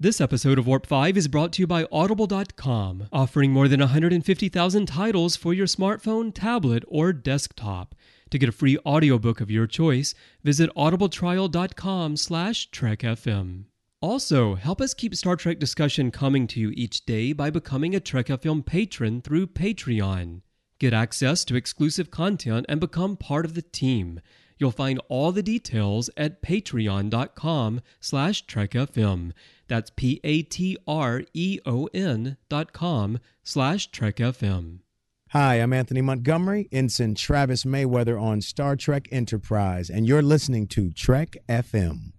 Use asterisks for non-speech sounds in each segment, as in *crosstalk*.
This episode of Warp 5 is brought to you by Audible.com, offering more than 150,000 titles for your smartphone, tablet, or desktop. To get a free audiobook of your choice, visit audibletrial.com slash trekfm. Also, help us keep Star Trek discussion coming to you each day by becoming a Trek FM patron through Patreon. Get access to exclusive content and become part of the team. You'll find all the details at patreon.com slash trekfm. That's P-A-T-R-E-O-N dot com slash trekfm. Hi, I'm Anthony Montgomery, Ensign Travis Mayweather on Star Trek Enterprise, and you're listening to Trek FM.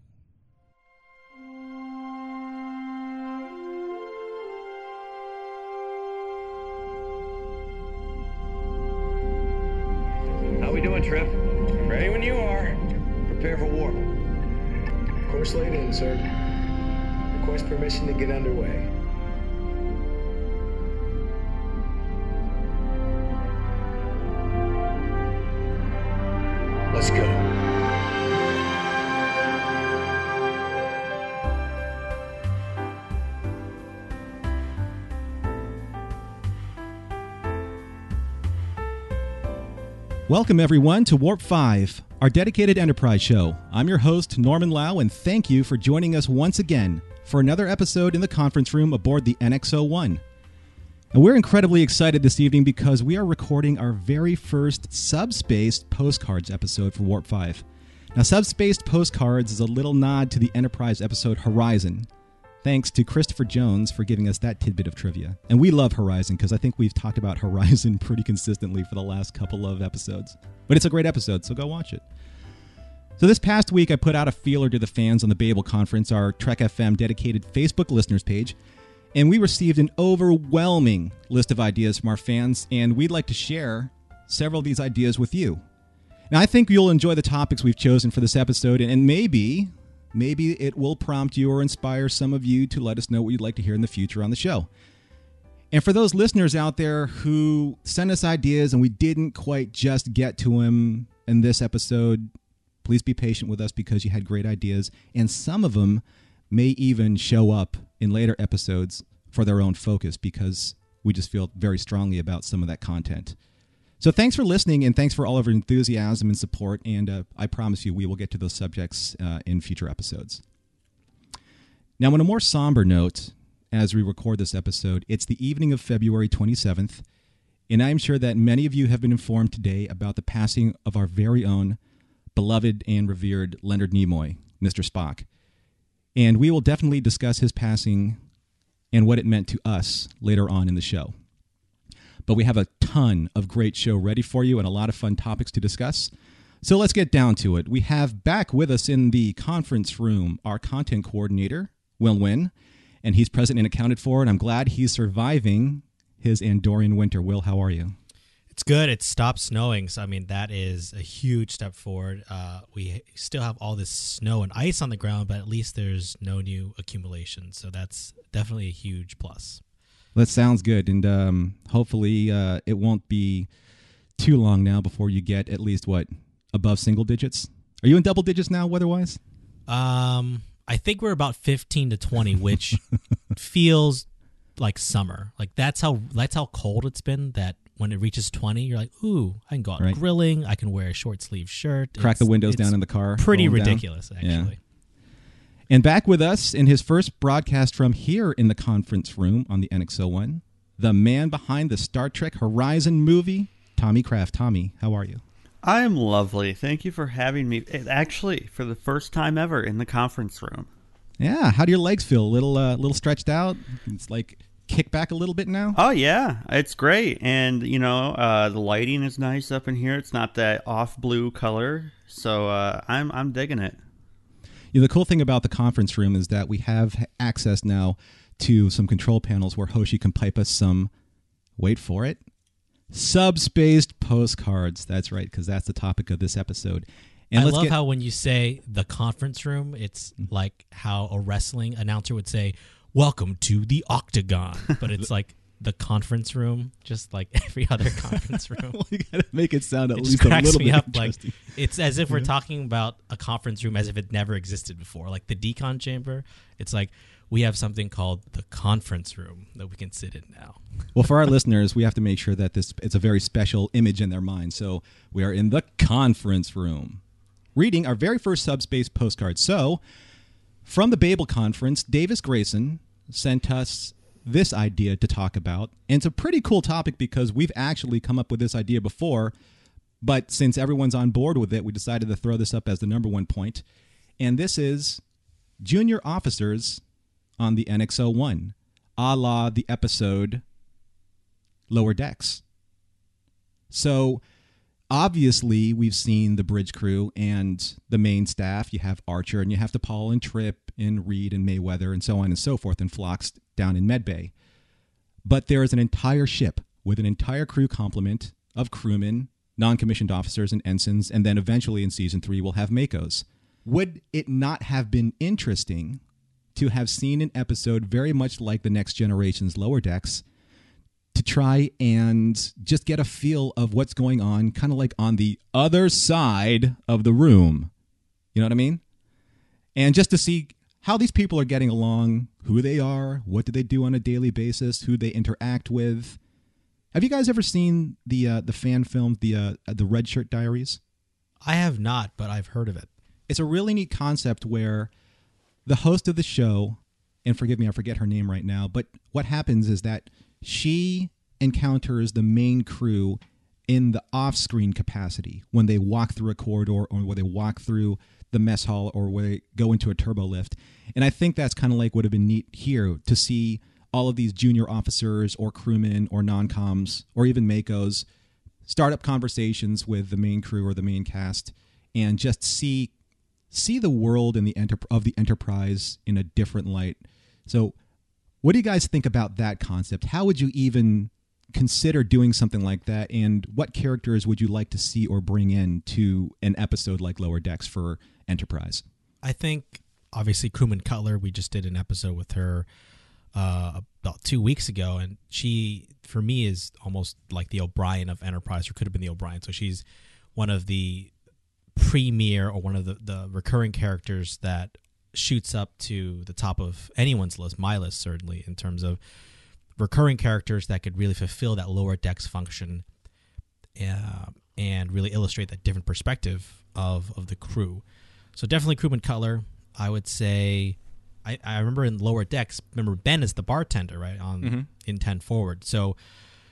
Course laid in, sir. Request permission to get underway. Let's go. Welcome, everyone, to Warp 5, our dedicated enterprise show. I'm your host, Norman Lao, and thank you for joining us once again for another episode in the conference room aboard the NX01. And we're incredibly excited this evening because we are recording our very first subspaced postcards episode for Warp 5. Now, subspaced postcards is a little nod to the Enterprise episode Horizon. Thanks to Christopher Jones for giving us that tidbit of trivia. And we love Horizon because I think we've talked about *laughs* Horizon pretty consistently for the last couple of episodes. But it's a great episode, so go watch it. So this past week, I put out a feeler to the fans on the Babel Conference, our Trek FM dedicated Facebook listeners page, and we received an overwhelming list of ideas from our fans, and we'd like to share several of these ideas with you. Now, I think you'll enjoy the topics we've chosen for this episode, and maybe, maybe it will prompt you or inspire some of you to let us know what you'd like to hear in the future on the show. And for those listeners out there who sent us ideas and we didn't quite just get to them in this episode, please be patient with us because you had great ideas, and some of them may even show up in later episodes for their own focus because we just feel very strongly about some of that content. So thanks for listening and thanks for all of your enthusiasm and support. And uh, I promise you, we will get to those subjects uh, in future episodes. Now, on a more somber note, as we record this episode, it's the evening of February 27th, and I'm sure that many of you have been informed today about the passing of our very own beloved and revered Leonard Nimoy, Mr. Spock. And we will definitely discuss his passing and what it meant to us later on in the show. But we have a ton of great show ready for you and a lot of fun topics to discuss. So let's get down to it. We have back with us in the conference room our content coordinator, Will Nguyen, and he's present and accounted for, and I'm glad he's surviving his Andorian winter. Will, how are you? It's good. It stopped snowing, so I mean that is a huge step forward. Uh, we still have all this snow and ice on the ground, but at least there's no new accumulation, so that's definitely a huge plus. That sounds good, and um, hopefully uh, it won't be too long now before you get at least what above single digits. Are you in double digits now, weather-wise? Um, I think we're about 15 to 20, which *laughs* feels like summer. Like that's how that's how cold it's been. That when it reaches 20, you're like, ooh, I can go out Right. grilling. I can wear a short sleeve shirt. Crack the windows down in the car. Pretty 'em down. ridiculous, Yeah. And back with us in his first broadcast from here in the conference room on the NX01, the man behind the Star Trek Horizon movie, Tommy Kraft. Tommy, how are you? I am lovely. Thank you for having me. eh, Actually, for the first time ever in the conference room. Yeah, how do your legs feel? A little, uh, little stretched out. It's like kick back a little bit now. Oh yeah, it's great, and you know uh, the lighting is nice up in here. It's not that off blue color, so uh, I'm I'm digging it. Yeah, the cool thing about the conference room is that we have access now to some control panels where Hoshi can pipe us some. Wait for it. Subspaced postcards. That's right, because that's the topic of this episode. And I love get, how when you say the conference room, it's mm-hmm. like how a wrestling announcer would say, "Welcome to the Octagon," but it's *laughs* like the conference room, just like *laughs* every other conference *laughs* room. you gotta make it sound at It least a little me bit up. Like it's as if we're talking about a conference room as if it never existed before. Like the decon chamber, it's like we have something called the conference room that we can sit in now. *laughs* Well, for our listeners, we have to make sure that this it's a very special image in their mind. So we are in the conference room, reading our very first subspace postcard. So, from the Babel conference, Davis Grayson sent us this idea to talk about, and it's a pretty cool topic because we've actually come up with this idea before. But since everyone's on board with it, we decided to throw this up as the number one point. And this is junior officers on the NX 01, a la the episode Lower Decks. So obviously, we've seen the bridge crew and the main staff. You have Archer, and you have T'Pol and Trip and Reed and Mayweather, and so on and so forth, and Phlox down in Medbay. But there is an entire ship with an entire crew complement of crewmen, non commissioned officers, and ensigns, and then eventually in season three, we'll have MACOs. Would it not have been interesting to have seen an episode very much like the Next Generation's Lower Decks to try and just get a feel of what's going on, kind of like on the other side of the room? You know what I mean? And just to see how these people are getting along, who they are, what do they do on a daily basis, who they interact with. Have you guys ever seen the uh, the fan film, the uh, the Red Shirt Diaries? I have not, but I've heard of it. It's a really neat concept where the host of the show, and forgive me, I forget her name right now, but what happens is that she encounters the main crew in the off-screen capacity when they walk through a corridor or when they walk through the mess hall or where they go into a turbo lift. And I think that's kind of like would have been neat here to see all of these junior officers or crewmen or non-coms or even MACOs start up conversations with the main crew or the main cast and just see see the world and the enter- of the enterprise in a different light. So, what do you guys think about that concept? How would you even consider doing something like that? And what characters would you like to see or bring in to an episode like Lower Decks for Enterprise? I think obviously crewman Cutler. We just did an episode with her uh, about two weeks ago, and she for me is almost like the O'Brien of Enterprise, or could have been the O'Brien. So she's one of the premier or one of the, the recurring characters that shoots up to the top of anyone's list, my list certainly, in terms of recurring characters that could really fulfill that lower decks function uh, and really illustrate that different perspective of, of the crew. So definitely crewman Cutler. I would say I, I remember in lower decks, remember Ben is the bartender, right? On Mm-hmm. in ten forward. So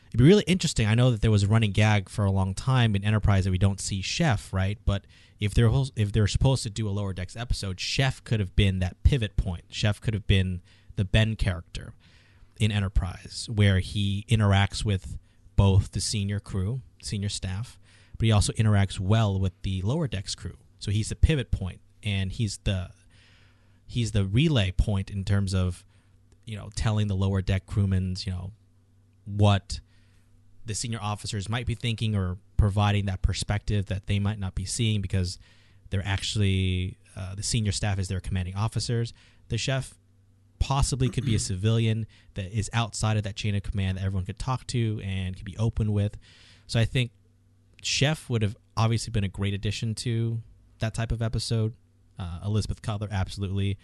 it'd be really interesting. I know that there was a running gag for a long time in Enterprise that we don't see Chef, right? But if they're if they're supposed to do a lower decks episode, Chef could have been that pivot point. Chef could have been the Ben character in Enterprise, where he interacts with both the senior crew, senior staff, but he also interacts well with the lower decks crew. So he's the pivot point, and he's the he's the relay point in terms of you know telling the lower deck crewmen you know what the senior officers might be thinking or providing that perspective that they might not be seeing because they're actually uh, the senior staff is their commanding officers. The chef possibly could be a *clears throat* civilian that is outside of that chain of command that everyone could talk to and could be open with. So i think chef would have obviously been a great addition to that type of episode. Uh, elizabeth cutler absolutely.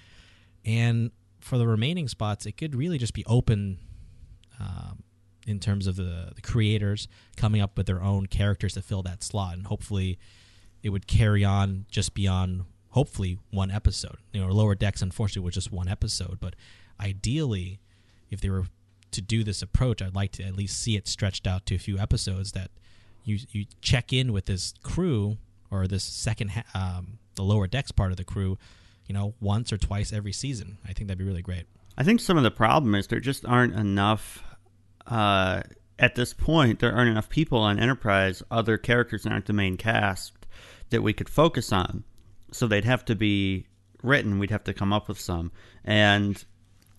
And for the remaining spots it could really just be open um, in terms of the, the creators coming up with their own characters to fill that slot. And hopefully it would carry on just beyond hopefully one episode. You know lower decks unfortunately was just one episode. But ideally if they were to do this approach i'd like to at least see it stretched out to a few episodes that you you check in with this crew or this second ha- um, the lower decks part of the crew you know once or twice every season i think that'd be really great I think some of the problem is there just aren't enough. Uh, at this point, there aren't enough people on Enterprise, other characters aren't the main cast, that we could focus on. So they'd have to be written. We'd have to come up with some. And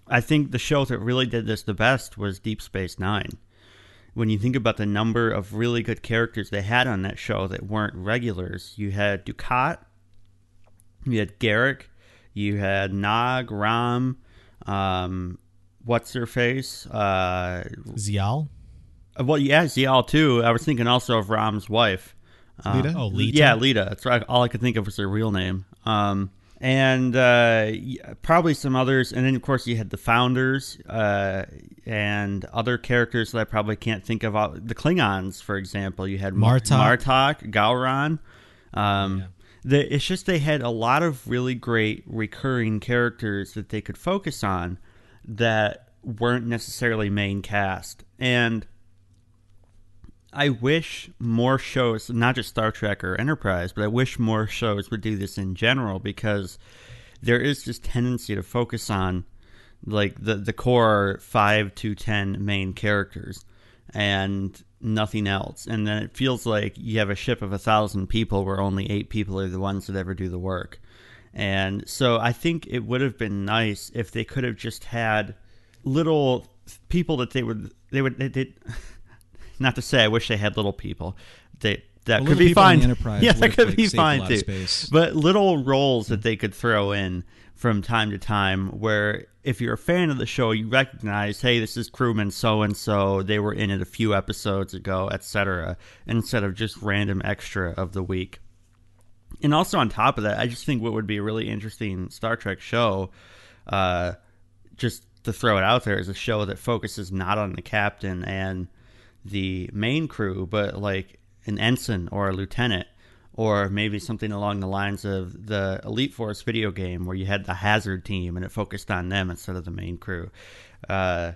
I think the show that really did this the best was Deep Space Nine. When you think about the number of really good characters they had on that show that weren't regulars, you had Dukat, you had Garak, you had Nog, Rom, um, what's her face? Uh, Ziyal well, yeah, Ziyal too. I was thinking also of Rom's wife. Uh, Leeta? oh Leeta. Yeah, Leeta. That's right. All I could think of was her real name. Um, and uh, probably some others. And then, of course, you had the founders uh, and other characters that I probably can't think of. The Klingons, for example, you had Martok. Martok, Gowron. Um, the, it's just they had a lot of really great recurring characters that they could focus on that weren't necessarily main cast. And I wish more shows, not just Star Trek or Enterprise, but I wish more shows would do this in general because there is this tendency to focus on like the the core five to ten main characters and nothing else, and then it feels like you have a ship of a thousand people where only eight people are the ones that ever do the work. And so I think it would have been nice if they could have just had little people that they would they would they did not to say I wish they had little people. They that Well, could be fine. *laughs* Enterprise yeah, that could like, be fine too. But little roles that they could throw in from time to time where if you're a fan of the show, you recognize, hey, this is crewman so and so. They were in it a few episodes ago, etc. Instead of just random extra of the week. And also on top of that, I just think what would be a really interesting Star Trek show, uh, just to throw it out there, is a show that focuses not on the captain and the main crew, but like an ensign or a lieutenant, or maybe something along the lines of the Elite Force video game where you had the hazard team and it focused on them instead of the main crew. Uh,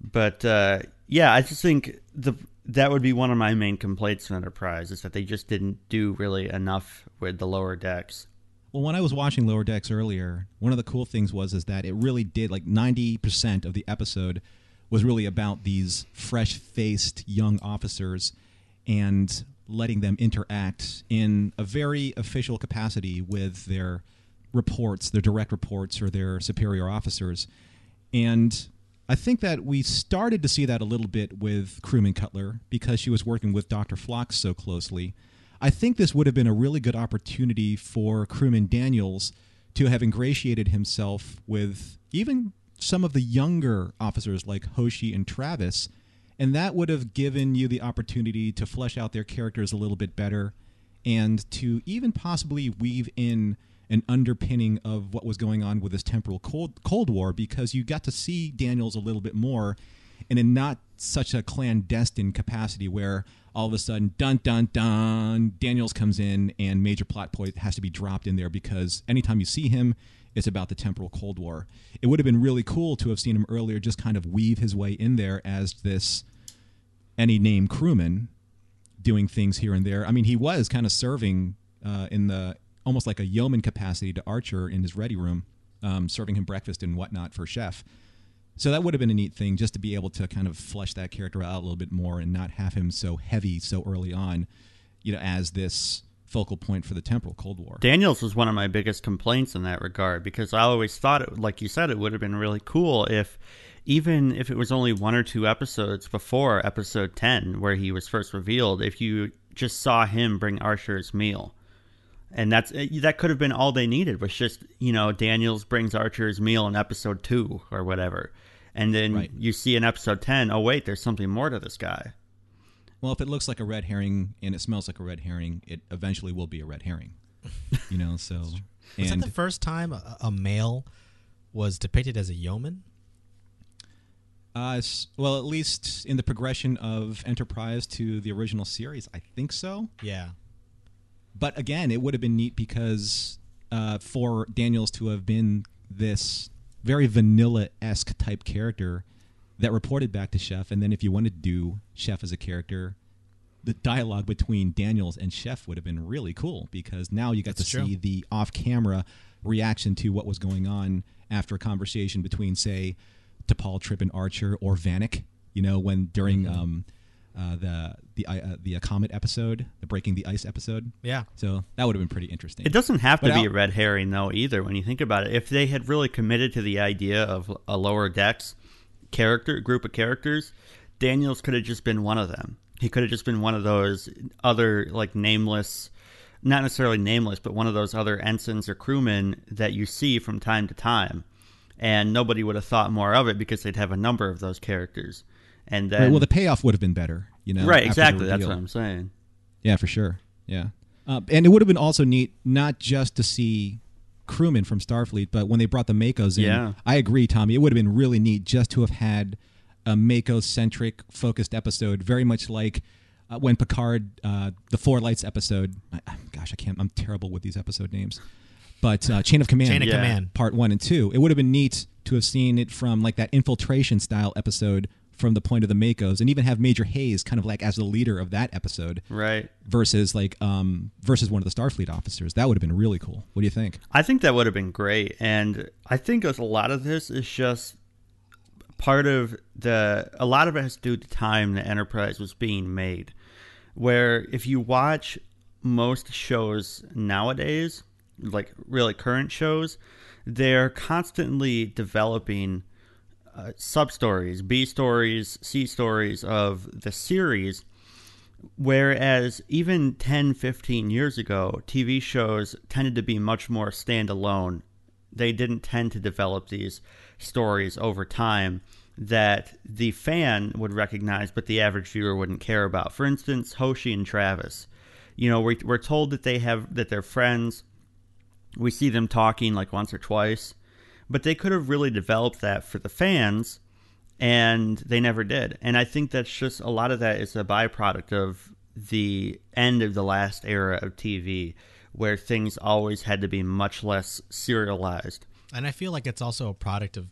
but uh, yeah, I just think the that would be one of my main complaints with Enterprise is that they just didn't do really enough with the lower decks. Well, when I was watching Lower Decks earlier, one of the cool things was is that it really did like ninety percent of the episode was really about these fresh-faced young officers and letting them interact in a very official capacity with their reports, their direct reports, or their superior officers. And I think that we started to see that a little bit with Crewman Cutler because she was working with Dr. Phlox so closely. I think this would have been a really good opportunity for Crewman Daniels to have ingratiated himself with even some of the younger officers like Hoshi and Travis, and that would have given you the opportunity to flesh out their characters a little bit better and to even possibly weave in an underpinning of what was going on with this temporal cold, cold war because you got to see Daniels a little bit more and in not such a clandestine capacity where all of a sudden dun dun dun Daniels comes in and major plot point has to be dropped in there because anytime you see him it's about the temporal cold war. It would have been really cool to have seen him earlier just kind of weave his way in there as this any name crewman doing things here and there. I mean he was kind of serving uh, in the almost like a yeoman capacity to archer in his ready room um, serving him breakfast and whatnot for chef. So that would have been a neat thing just to be able to kind of flesh that character out a little bit more and not have him so heavy so early on, you know, as this focal point for the temporal Cold War. Daniels was one of my biggest complaints in that regard because I always thought it, like you said, it would have been really cool if, even if it was only one or two episodes before episode 10, where he was first revealed, if you just saw him bring Archer's meal. And that's eh, that could have been all they needed was just you know Daniels brings Archer's meal in episode two or whatever, and then Right. you see in episode ten, oh wait, there's something more to this guy. Well, if it looks like a red herring and it smells like a red herring, it eventually will be a red herring. You know, so Was that the first time a, a male was depicted as a yeoman? uh, well, at least in the progression of Enterprise to the original series, I think so. Yeah. But again, it would have been neat because uh, for Daniels to have been this very vanilla esque type character that reported back to Chef, and then if you wanted to do Chef as a character, the dialogue between Daniels and Chef would have been really cool because now you got That's to true. see the off camera reaction to what was going on after a conversation between, say, T'Pol Trip and Archer or Vanik. You know, when during Mm-hmm. um, uh, the the uh, the uh, comet episode, the breaking the ice episode. Yeah. So that would have been pretty interesting. It doesn't have to But be I'll- a red herring though either. When you think about it, if they had really committed to the idea of a lower decks character group of characters, Daniels could have just been one of them. He could have just been one of those other like nameless, not necessarily nameless, but one of those other ensigns or crewmen that you see from time to time, and nobody would have thought more of it because they'd have a number of those characters. And then, Right, well, the payoff would have been better. You know, right, exactly. That's what I'm saying. Yeah, for sure. Yeah, uh, and it would have been also neat not just to see crewmen from Starfleet, but when they brought the MACOs in, Yeah. I agree, Tommy. It would have been really neat just to have had a MACO centric focused episode, very much like uh, when Picard, uh, the Four Lights episode. I, I- gosh, I can't. I'm terrible with these episode names. But uh, Chain of Command, Chain of Yeah. Command. part one and two. It would have been neat to have seen it from like that infiltration style episode from the point of the MACOs, and even have Major Hayes kind of like as the leader of that episode Right. versus like um versus one of the Starfleet officers. That would have been really cool. What do you think? I think that would have been great, and I think a lot of this is just part of the. A lot of it has to do with the time the Enterprise was being made. Where if you watch most shows nowadays, like really current shows, they're constantly developing uh, sub stories, B stories, C stories of the series. Whereas even 10, 15 years ago, TV shows tended to be much more standalone. They didn't tend to develop these stories over time that the fan would recognize, but the average viewer wouldn't care about. For instance, Hoshi and Travis. You know, we're, we're told that they have that they're friends. We see them talking like once or twice, but they could have really developed that for the fans and they never did. And I think that's just a lot of that is a byproduct of the end of the last era of TV, where things always had to be much less serialized. And I feel like it's also a product of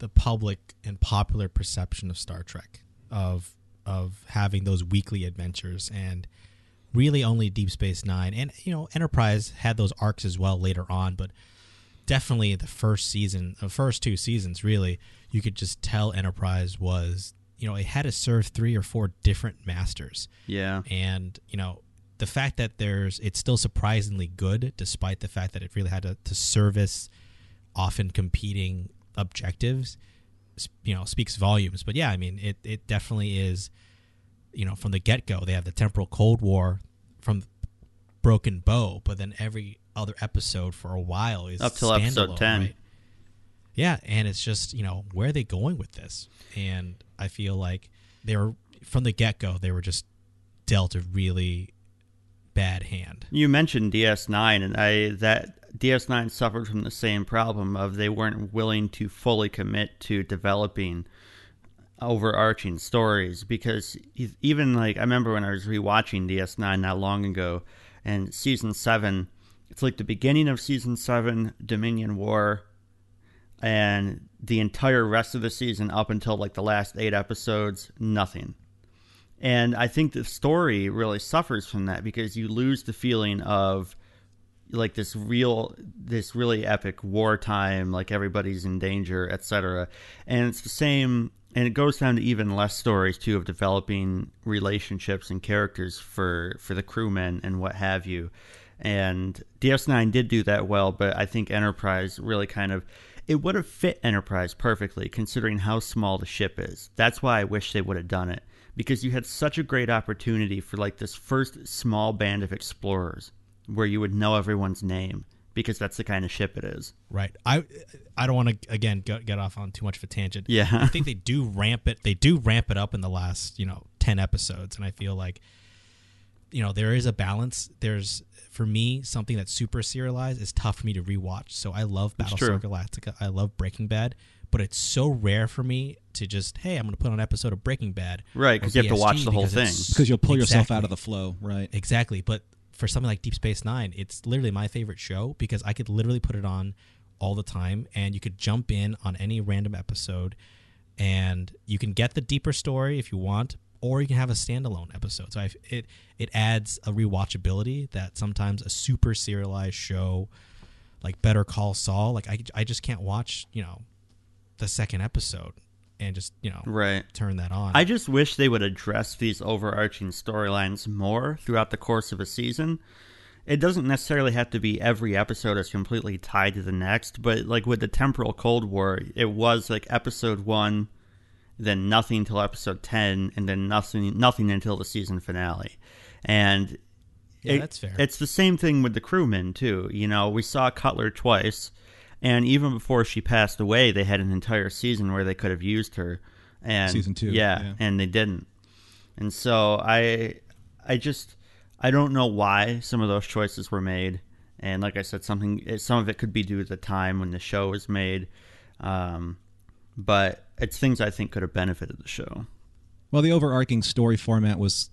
the public and popular perception of Star Trek of of having those weekly adventures and really only Deep Space 9 and you know Enterprise had those arcs as well later on but definitely the first season the first two seasons really you could just tell Enterprise was you know it had to serve three or four different masters Yeah. and you know the fact that there's it's still surprisingly good despite the fact that it really had to, to service often competing objectives you know speaks volumes but yeah i mean it, it definitely is you know from the get-go they have the temporal cold war from broken bow but then every other episode for a while is Up till episode 10. right? yeah and it's just you know where are they going with this and i feel like they were from the get-go they were just dealt a really bad hand You mentioned DS9, and I that DS9 suffered from the same problem of they weren't willing to fully commit to developing overarching stories because even like I remember when I was rewatching DS9 not long ago, and season seven, it's like the beginning of season seven, Dominion War, and the entire rest of the season up until like the last eight episodes, nothing. And I think the story really suffers from that because you lose the feeling of like this real this really epic wartime like everybody's in danger etc and it's the same and it goes down to even less stories too of developing relationships and characters for for the crewmen and what have you and ds9 did do that well but i think enterprise really kind of it would have fit enterprise perfectly considering how small the ship is that's why i wish they would have done it because you had such a great opportunity for like this first small band of explorers where you would know everyone's name because that's the kind of ship it is. Right. I I don't want to again get, get off on too much of a tangent. Yeah. I think they do ramp it. They do ramp it up in the last you know ten episodes, and I feel like you know there is a balance. There's for me something that's super serialized is tough for me to rewatch. So I love Battlestar. Galactica. I love Breaking Bad, but it's so rare for me to just hey I'm going to put on an episode of Breaking Bad. Right, because you have to watch the whole thing. Because you'll pull yourself out of the flow, right? Exactly. But for something like Deep Space Nine, it's literally my favorite show because I could literally put it on all the time and you could jump in on any random episode and you can get the deeper story if you want or you can have a standalone episode. So I, it it adds a rewatchability that sometimes a super serialized show like Better Call Saul, like I, I just can't watch, you know, the second episode and just, you know, Right. turn that on. I just wish they would address these overarching storylines more throughout the course of a season. It doesn't necessarily have to be every episode is completely tied to the next, but like with the temporal Cold War, it was like episode one, then nothing until episode ten, and then nothing nothing until the season finale. And Yeah, it- that's fair. It's the same thing with the crewmen too. You know, we saw Cutler twice, and even before she passed away, they had an entire season where they could have used her. And Season two, yeah, yeah. and they didn't. And so I, I just, I don't know why some of those choices were made, And like I said, something some of it could be due to the time when the show was made, um, but it's things I think could have benefited the show. Well, the overarching story format was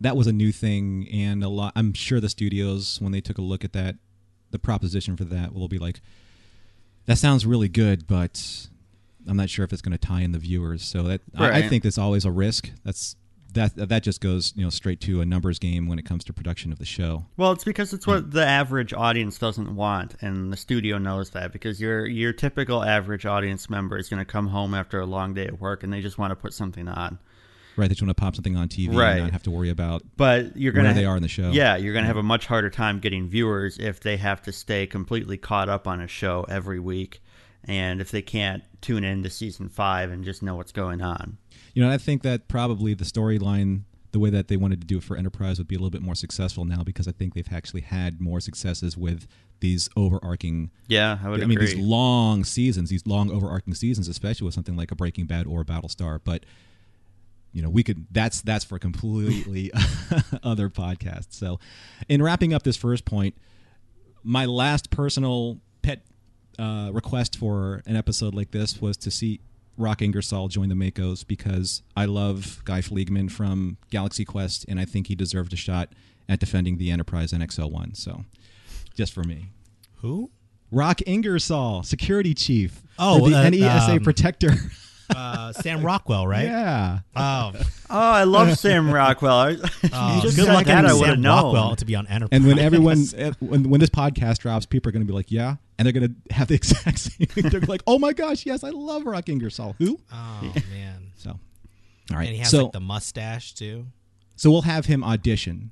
that was a new thing, and a lot. I'm sure the studios, when they took a look at that, the proposition for that will be like, that sounds really good, but I'm not sure if it's going to tie in the viewers. So that I, I think that's always a risk. That's that that just goes you know straight to a numbers game when it comes to production of the show. Well, it's because it's what hmm. the average audience doesn't want, and the studio knows that. Because your your typical average audience member is going to come home after a long day at work, and they just want to put something on. Right, they just want to pop something on TV Right. and not have to worry about But you're gonna Where they are in the show. Yeah, you're gonna have a much harder time getting viewers if they have to stay completely caught up on a show every week, and if they can't tune in to season five and just know what's going on. You know, I think that probably the storyline, the way that they wanted to do it for Enterprise, would be a little bit more successful now because I think they've actually had more successes with these overarching. Yeah, I would I mean, these long seasons, these long overarching seasons, especially with something like a Breaking Bad or a Battlestar. But you know, we could. That's that's for a completely *laughs* other podcast. So, in wrapping up this first point, my last personal pet uh, request for an episode like this was to see Rock Ingersoll join the MACOs because I love Guy Fleegman from Galaxy Quest, and I think he deserved a shot at defending the Enterprise NX-01. So, just for me. Who? Rock Ingersoll, security chief. Oh, the uh, NESA um, protector. *laughs* Uh, Sam Rockwell, right? yeah. Oh, oh, I love Sam Rockwell. I, oh, *laughs* just good luck that, getting I would have Sam known. Rockwell to be on Enterprise. And when everyone, *laughs* eh, when, when this podcast drops, people are going to be like, yeah. And they're going to have the exact *laughs* same thing. They're like, oh my gosh, yes, I love Rock Ingersoll. Who? oh man, So, all right. and he has so, like the mustache too. so we'll have him audition.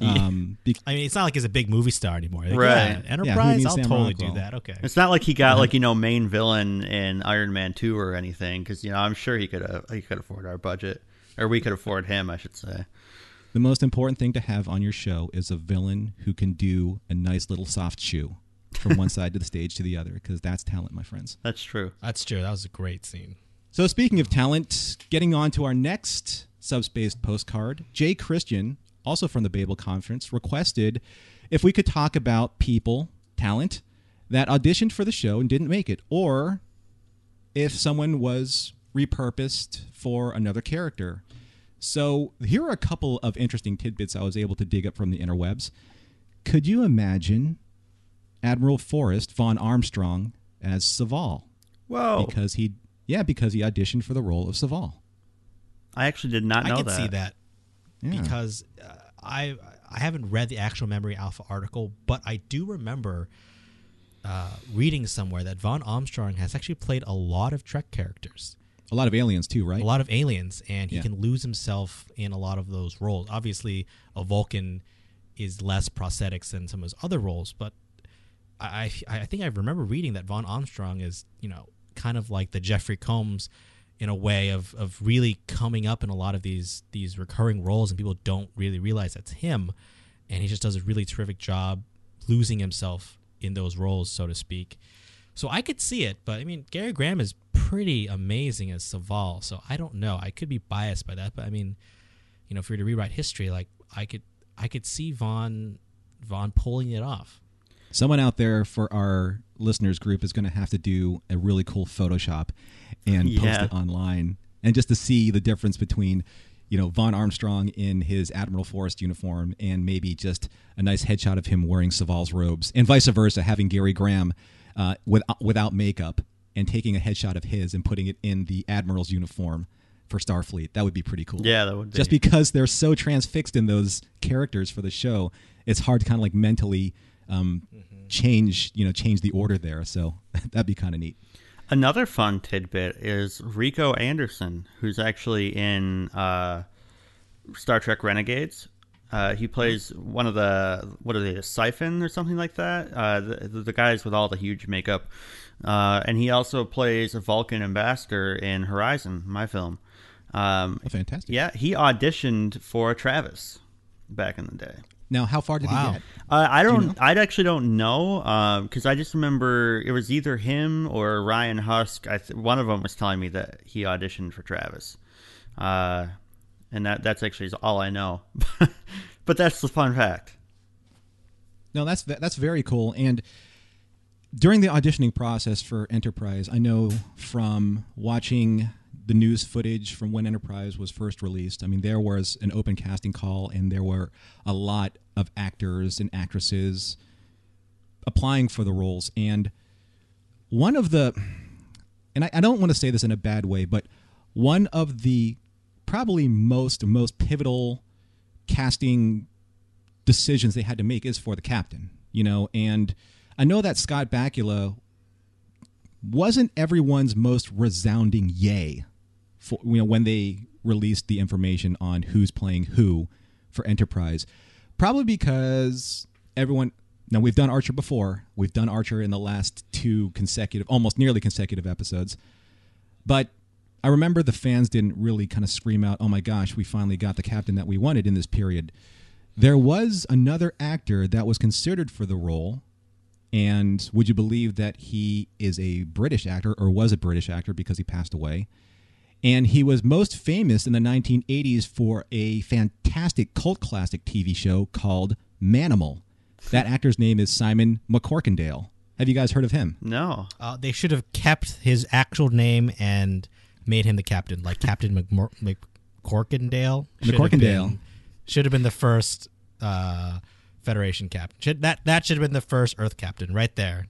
Um, be- I mean, it's not like he's a big movie star anymore. Like, Right. yeah, Yeah, Enterprise, needs I'll Sam totally Rockwell? do that. Okay. It's not like he got like you know main villain in Iron Man two or anything because you know I'm sure he could uh, he could afford our budget or we could afford him I should say. the most important thing to have on your show is a villain who can do a nice little soft shoe from one *laughs* side to the stage to the other, because that's talent, my friends. That's true. That's true. That was a great scene. So, speaking of talent, getting on to our next subspace postcard, Jay Christian, also from the Babel Conference, requested if we could talk about people, talent, that auditioned for the show and didn't make it, or if someone was repurposed for another character. So, here are a couple of interesting tidbits I was able to dig up from the interwebs. Could you imagine Admiral Forrest Vaughn Armstrong as Soval? Whoa! because he yeah because he auditioned for the role of Soval. I actually did not know that I could that. see that Yeah. because uh, I I haven't read the actual Memory Alpha article, but I do remember uh, reading somewhere that Vaughn Armstrong has actually played a lot of Trek characters, A lot of aliens too, right? a lot of aliens, and he Yeah. can lose himself in a lot of those roles. Obviously, a Vulcan is less prosthetics than some of his other roles, but I I, I think I remember reading that Vaughn Armstrong is you know kind of like the Jeffrey Combs in a way of of really coming up in a lot of these these recurring roles and people don't really realize that's him. And he just does a really terrific job losing himself in those roles so to speak. So I could see it but I mean Gary Graham is pretty amazing as Soval so I don't know. I could be biased by that but I mean you know if we were to rewrite history like I could I could see Vaughn Vaughn pulling it off. Someone out there for our listeners group is going to have to do a really cool Photoshop and post it online, and just to see the difference between, you know, Vaughn Armstrong in his Admiral Forrest uniform and maybe just a nice headshot of him wearing Soval's robes, and vice versa, having Gary Graham uh, with, without makeup and taking a headshot of his and putting it in the Admiral's uniform for Starfleet. That would be pretty cool. Yeah, that would be. just because they're so transfixed in those characters for the show, it's hard to kind of like mentally um, change, you know, change the order there. So *laughs* that'd be kind of neat. Another fun tidbit is Rico Anderson, who's actually in uh, Star Trek Renegades. Uh, he plays one of the what are they, a siphon or something like that? Uh, the, the guys with all the huge makeup, uh, and he also plays a Vulcan ambassador in Horizon, my film. Um, Oh, fantastic. yeah, he auditioned for Travis back in the day. Now, how far did Wow. he get? Uh, I don't. know? I actually don't know because I just remember it was either him or Ryan Husk. I th- one of them was telling me that he auditioned for Travis, uh, and that that's actually all I know. *laughs* but that's the fun fact. No, that's that's very cool. And during the auditioning process for Enterprise, I know from watching the news footage from when Enterprise was first released. I mean, there was an open casting call, and there were a lot of actors and actresses applying for the roles. And one of the, and I, I don't want to say this in a bad way, but one of the probably most most pivotal casting decisions they had to make is for the captain. You know, and I know that Scott Bakula wasn't everyone's most resounding yay for you know when they released the information on who's playing who for Enterprise. Probably because everyone now we've done Archer before. We've done Archer in the last two consecutive almost nearly consecutive episodes. But I remember the fans didn't really kind of scream out, "Oh my gosh, we finally got the captain that we wanted in this period." There was another actor that was considered for the role and would you believe that he is a British actor or was a British actor because he passed away? And he was most famous in the 1980s for a fantastic cult classic TV show called Manimal. That actor's name is Simon McCorkindale. Have you guys heard of him? No. Uh, they should have kept his actual name and made him the captain, like Captain McMor- McCorkindale. Should have McCorkindale. been- should have been the first uh, Federation captain. Should, that that should have been the first Earth captain, right there.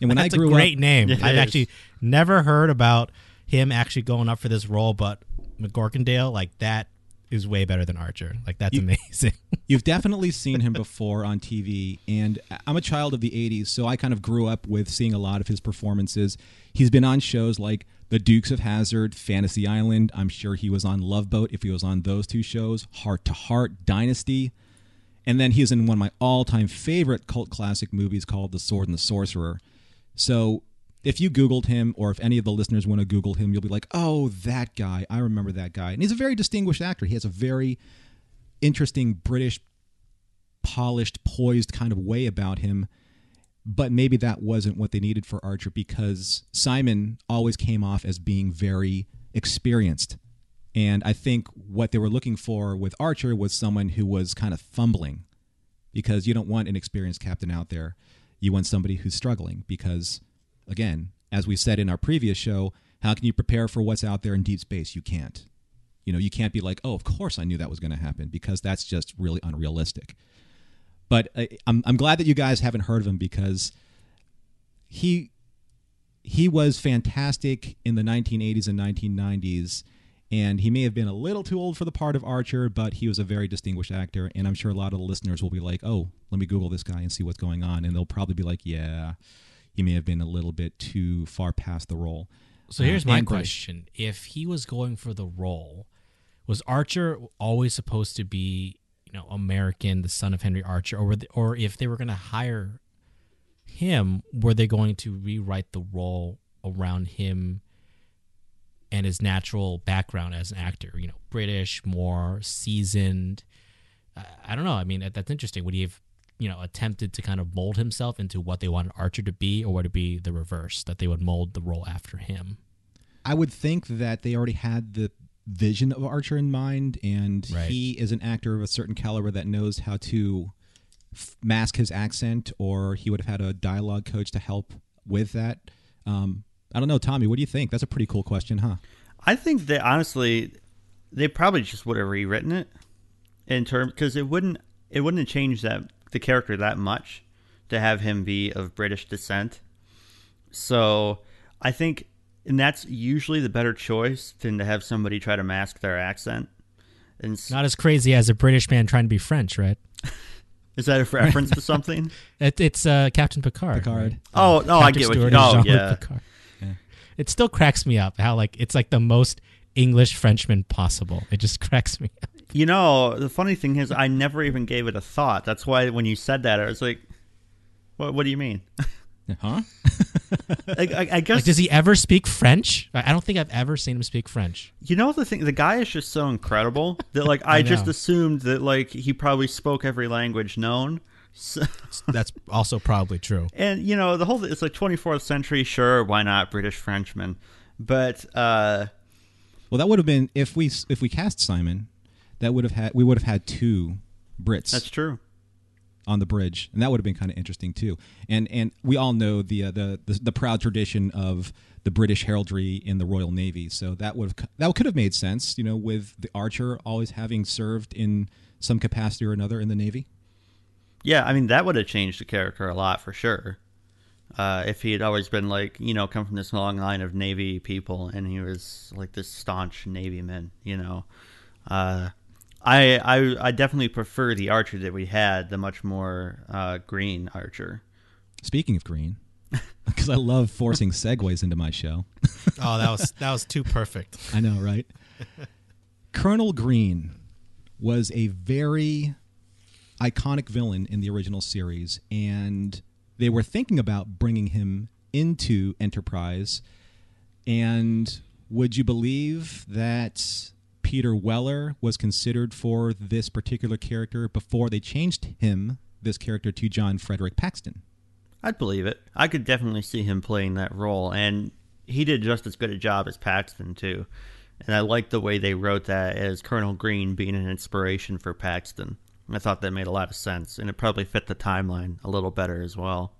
And when *laughs* That's I grew a great up, name. I've actually never heard about him actually going up for this role, but McCorkindale, like that, is way better than Archer. Like that's You- amazing. *laughs* You've definitely seen him before on TV, and I'm a child of the 80s, so I kind of grew up with seeing a lot of his performances. He's been on shows like The Dukes of Hazzard, Fantasy Island. I'm sure he was on Love Boat if he was on those two shows, Heart to Heart, Dynasty. And then he was in one of my all time favorite cult classic movies called The Sword and the Sorcerer. So if you Googled him, or if any of the listeners want to Google him, you'll be like, oh, that guy. I remember that guy. And he's a very distinguished actor. He has a very interesting British, polished, poised kind of way about him. But maybe that wasn't what they needed for Archer because Simon always came off as being very experienced. And I think what they were looking for with Archer was someone who was kind of fumbling because you don't want an experienced captain out there. You want somebody who's struggling because, again, as we said in our previous show, how can you prepare for what's out there in deep space? You can't. You know, you can't be like, oh, of course I knew that was going to happen because that's just really unrealistic. But I, I'm I'm glad that you guys haven't heard of him because he he was fantastic in the 1980s and 1990s and he may have been a little too old for the part of Archer, but he was a very distinguished actor and I'm sure a lot of the listeners will be like, "Oh, let me google this guy and see what's going on." And they'll probably be like, "Yeah, he may have been a little bit too far past the role." So here's Uh, my question: If he was going for the role, was Archer always supposed to be, you know, American, the son of Henry Archer, or were they, or if they were going to hire him, were they going to rewrite the role around him and his natural background as an actor? You know, British, more seasoned. I, I don't know. I mean, that's interesting. Would he have, you know, attempted to kind of mold himself into what they wanted Archer to be, or would it be the reverse that they would mold the role after him? I would think that they already had the vision of Archer in mind, and Right. he is an actor of a certain caliber that knows how to f- mask his accent, or he would have had a dialogue coach to help with that. Um, I don't know, Tommy. What do you think? That's a pretty cool question, huh? I think that honestly, they probably just would have rewritten it in terms because it wouldn't it wouldn't have changed that the character that much to have him be of British descent. So I think, and that's usually the better choice than to have somebody try to mask their accent. And s- Not as crazy as a British man trying to be French, right? *laughs* is that a reference to something? *laughs* It, it's uh, Captain Picard. Picard. right? Oh no, I Patrick get what you. Stewart Oh and Jean-Luc yeah, It still cracks me up how like it's like the most English Frenchman possible. It just *laughs* cracks me up. You know, the funny thing is, I never even gave it a thought. That's why when you said that, I was like, "What? What do you mean?" Huh? *laughs* I, I, I guess Like, does he ever speak French? I I don't think I've ever seen him speak French. you know the thing. The guy is just so incredible that like *laughs* I, I just assumed that like he probably spoke every language known. So, That's also probably true. *laughs* and you know the whole it's like 24th century. Sure, why not British Frenchman? But uh, Well, that would have been if we if we cast Simon, that would have had we would have had two Brits. that's true. on the bridge, and that would have been kind of interesting too. And and we all know the, uh, the the the proud tradition of the British heraldry in the Royal Navy, so that would have that could have made sense, you know, with the Archer always having served in some capacity or another in the Navy. Yeah, I mean that would have changed the character a lot for sure. Uh, if he had always been like, you know, come from this long line of Navy people, and he was like this staunch Navy man, you know. Uh, I, I I definitely prefer the Archer that we had, the much more uh, green Archer. Speaking of green, *laughs* because I love forcing segues into my show. *laughs* Oh, that was that was too perfect. I know, right? *laughs* Colonel Green was a very iconic villain in the original series, and they were thinking about bringing him into Enterprise. And would you believe that Peter Weller was considered for this particular character before they changed him, this character, to John Frederick Paxton? I'd believe it. I could definitely see him playing that role, and he did just as good a job as Paxton too. And I like the way they wrote that as Colonel Green being an inspiration for Paxton. I thought that made a lot of sense, and it probably fit the timeline a little better as well.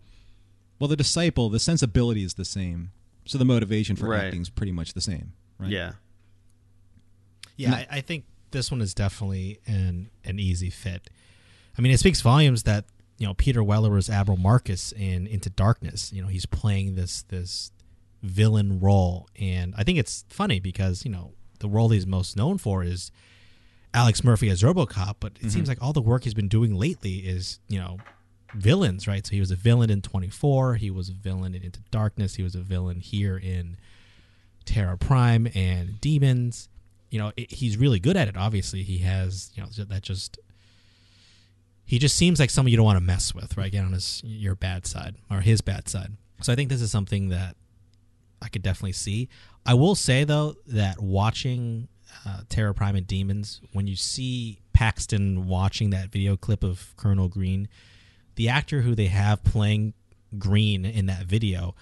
Well, the disciple, the sensibility is the same, so the motivation for Right. acting is pretty much the same, right? Yeah. Yeah, I, I think this one is definitely an an easy fit. I mean, it speaks volumes that you know Peter Weller was Admiral Marcus in Into Darkness. You know, he's playing this this villain role, and I think it's funny because you know the role he's most known for is Alex Murphy as RoboCop, but it mm-hmm. seems like all the work he's been doing lately is you know villains, right? So he was a villain in 24, he was a villain in Into Darkness, he was a villain here in Terra Prime and Demons. You know, it, he's really good at it. Obviously, he has you know that just he just seems like someone you don't want to mess with, right? Get on his your bad side or his bad side. So I think this is something that I could definitely see. I will say though that watching uh, Terra Prime and Demons, when you see Paxton watching that video clip of Colonel Green, the actor who they have playing Green in that video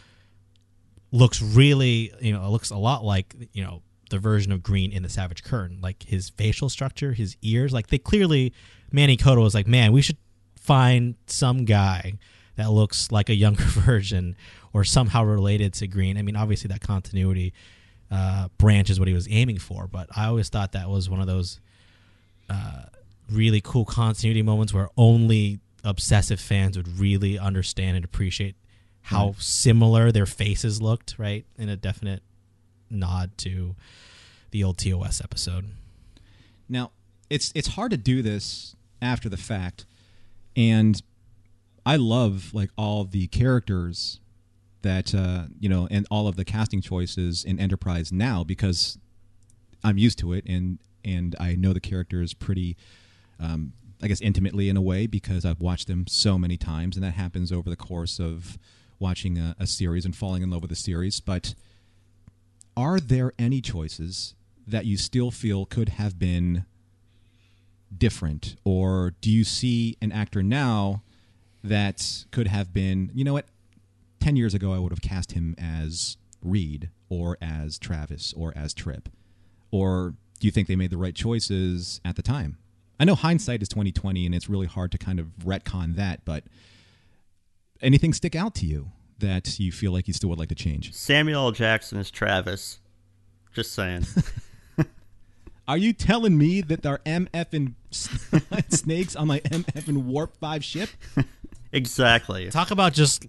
looks really, you know, looks a lot like you know the version of Green in the Savage Curtain. Like his facial structure, his ears, like they clearly Manny Coto was like, man, we should find some guy that looks like a younger *laughs* version or somehow related to Green. I mean, obviously that continuity uh, branch is what he was aiming for, but I always thought that was one of those uh, really cool continuity moments where only obsessive fans would really understand and appreciate how similar their faces looked, right? In a definite nod to the old TOS episode. Now, it's it's hard to do this after the fact, and I love like all the characters that uh, you know, and all of the casting choices in Enterprise now because I'm used to it, and and I know the characters pretty, um, I guess, intimately in a way because I've watched them so many times, and that happens over the course of watching a, a series and falling in love with a series, but are there any choices that you still feel could have been different? Or do you see an actor now that could have been you know what 10 years ago i would have cast him as reed or as travis or as trip? Or do you think they made the right choices at the time? I know hindsight is 2020 and it's really hard to kind of retcon that but anything stick out to you that you feel like you still would like to change Samuel L. Jackson is Travis. Just saying. *laughs* Are you telling me that there are MF and *laughs* snakes on my MF and Warp 5 ship? *laughs* exactly. Talk about just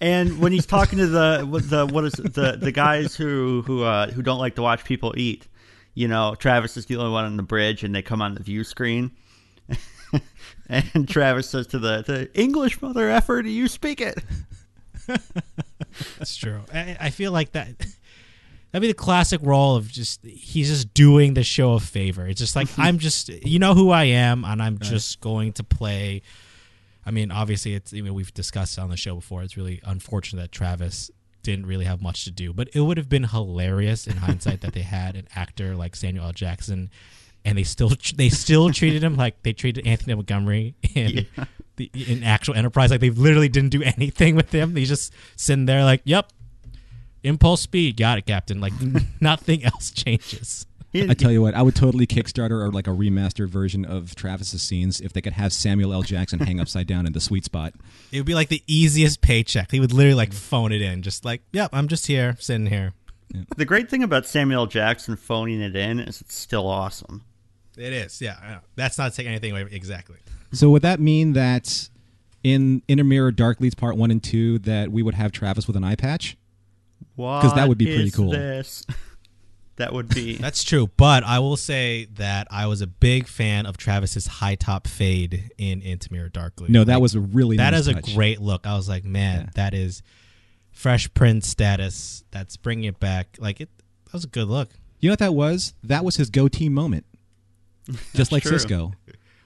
And when he's talking to the the what is it, the the guys who who uh, who don't like to watch people eat, you know, Travis is the only one on the bridge, and they come on the view screen. and Travis says to the, the English mother effer, do you speak it? *laughs* That's true. I, I feel like that. That'd be the classic role of just he's just doing the show a favor. It's just like *laughs* I'm just you know who I am, and I'm just going to play. I mean, obviously, it's I mean, we've discussed on the show before. It's really unfortunate that Travis didn't really have much to do, but it would have been hilarious in hindsight that they had an actor like Samuel L. Jackson, and they still they still *laughs* treated him like they treated Anthony Montgomery in the in actual Enterprise. Like they literally didn't do *laughs* anything with him. He's just sitting there like, "Yep, impulse speed, got it, Captain." Like *laughs* nothing else changes. I tell you what, I would totally Kickstarter or like a remastered version of Travis's scenes if they could have Samuel L. Jackson hang upside down in the sweet spot. It would be like the easiest paycheck. He would literally like phone it in, just like, "Yep, I'm just here, sitting here." the great thing about Samuel L. Jackson phoning it in is it's still awesome. It is, yeah. I know. That's not taking anything away. Exactly. So would that mean that in Inner Mirror Dark Leads Part One and Two that we would have Travis with an eye patch? Because that would be pretty cool. This? *laughs* that would be. *laughs* That's true, but I will say that I was a big fan of Travis's high top fade in Into Mirror Darkly. No, that Like, was a really that nice is a great look. I was like, man, Yeah. that is Fresh Prince status. That's bringing it back. Like it, that was a good look. You know what that was? That was his goatee moment. *laughs* Just like true. Sisko.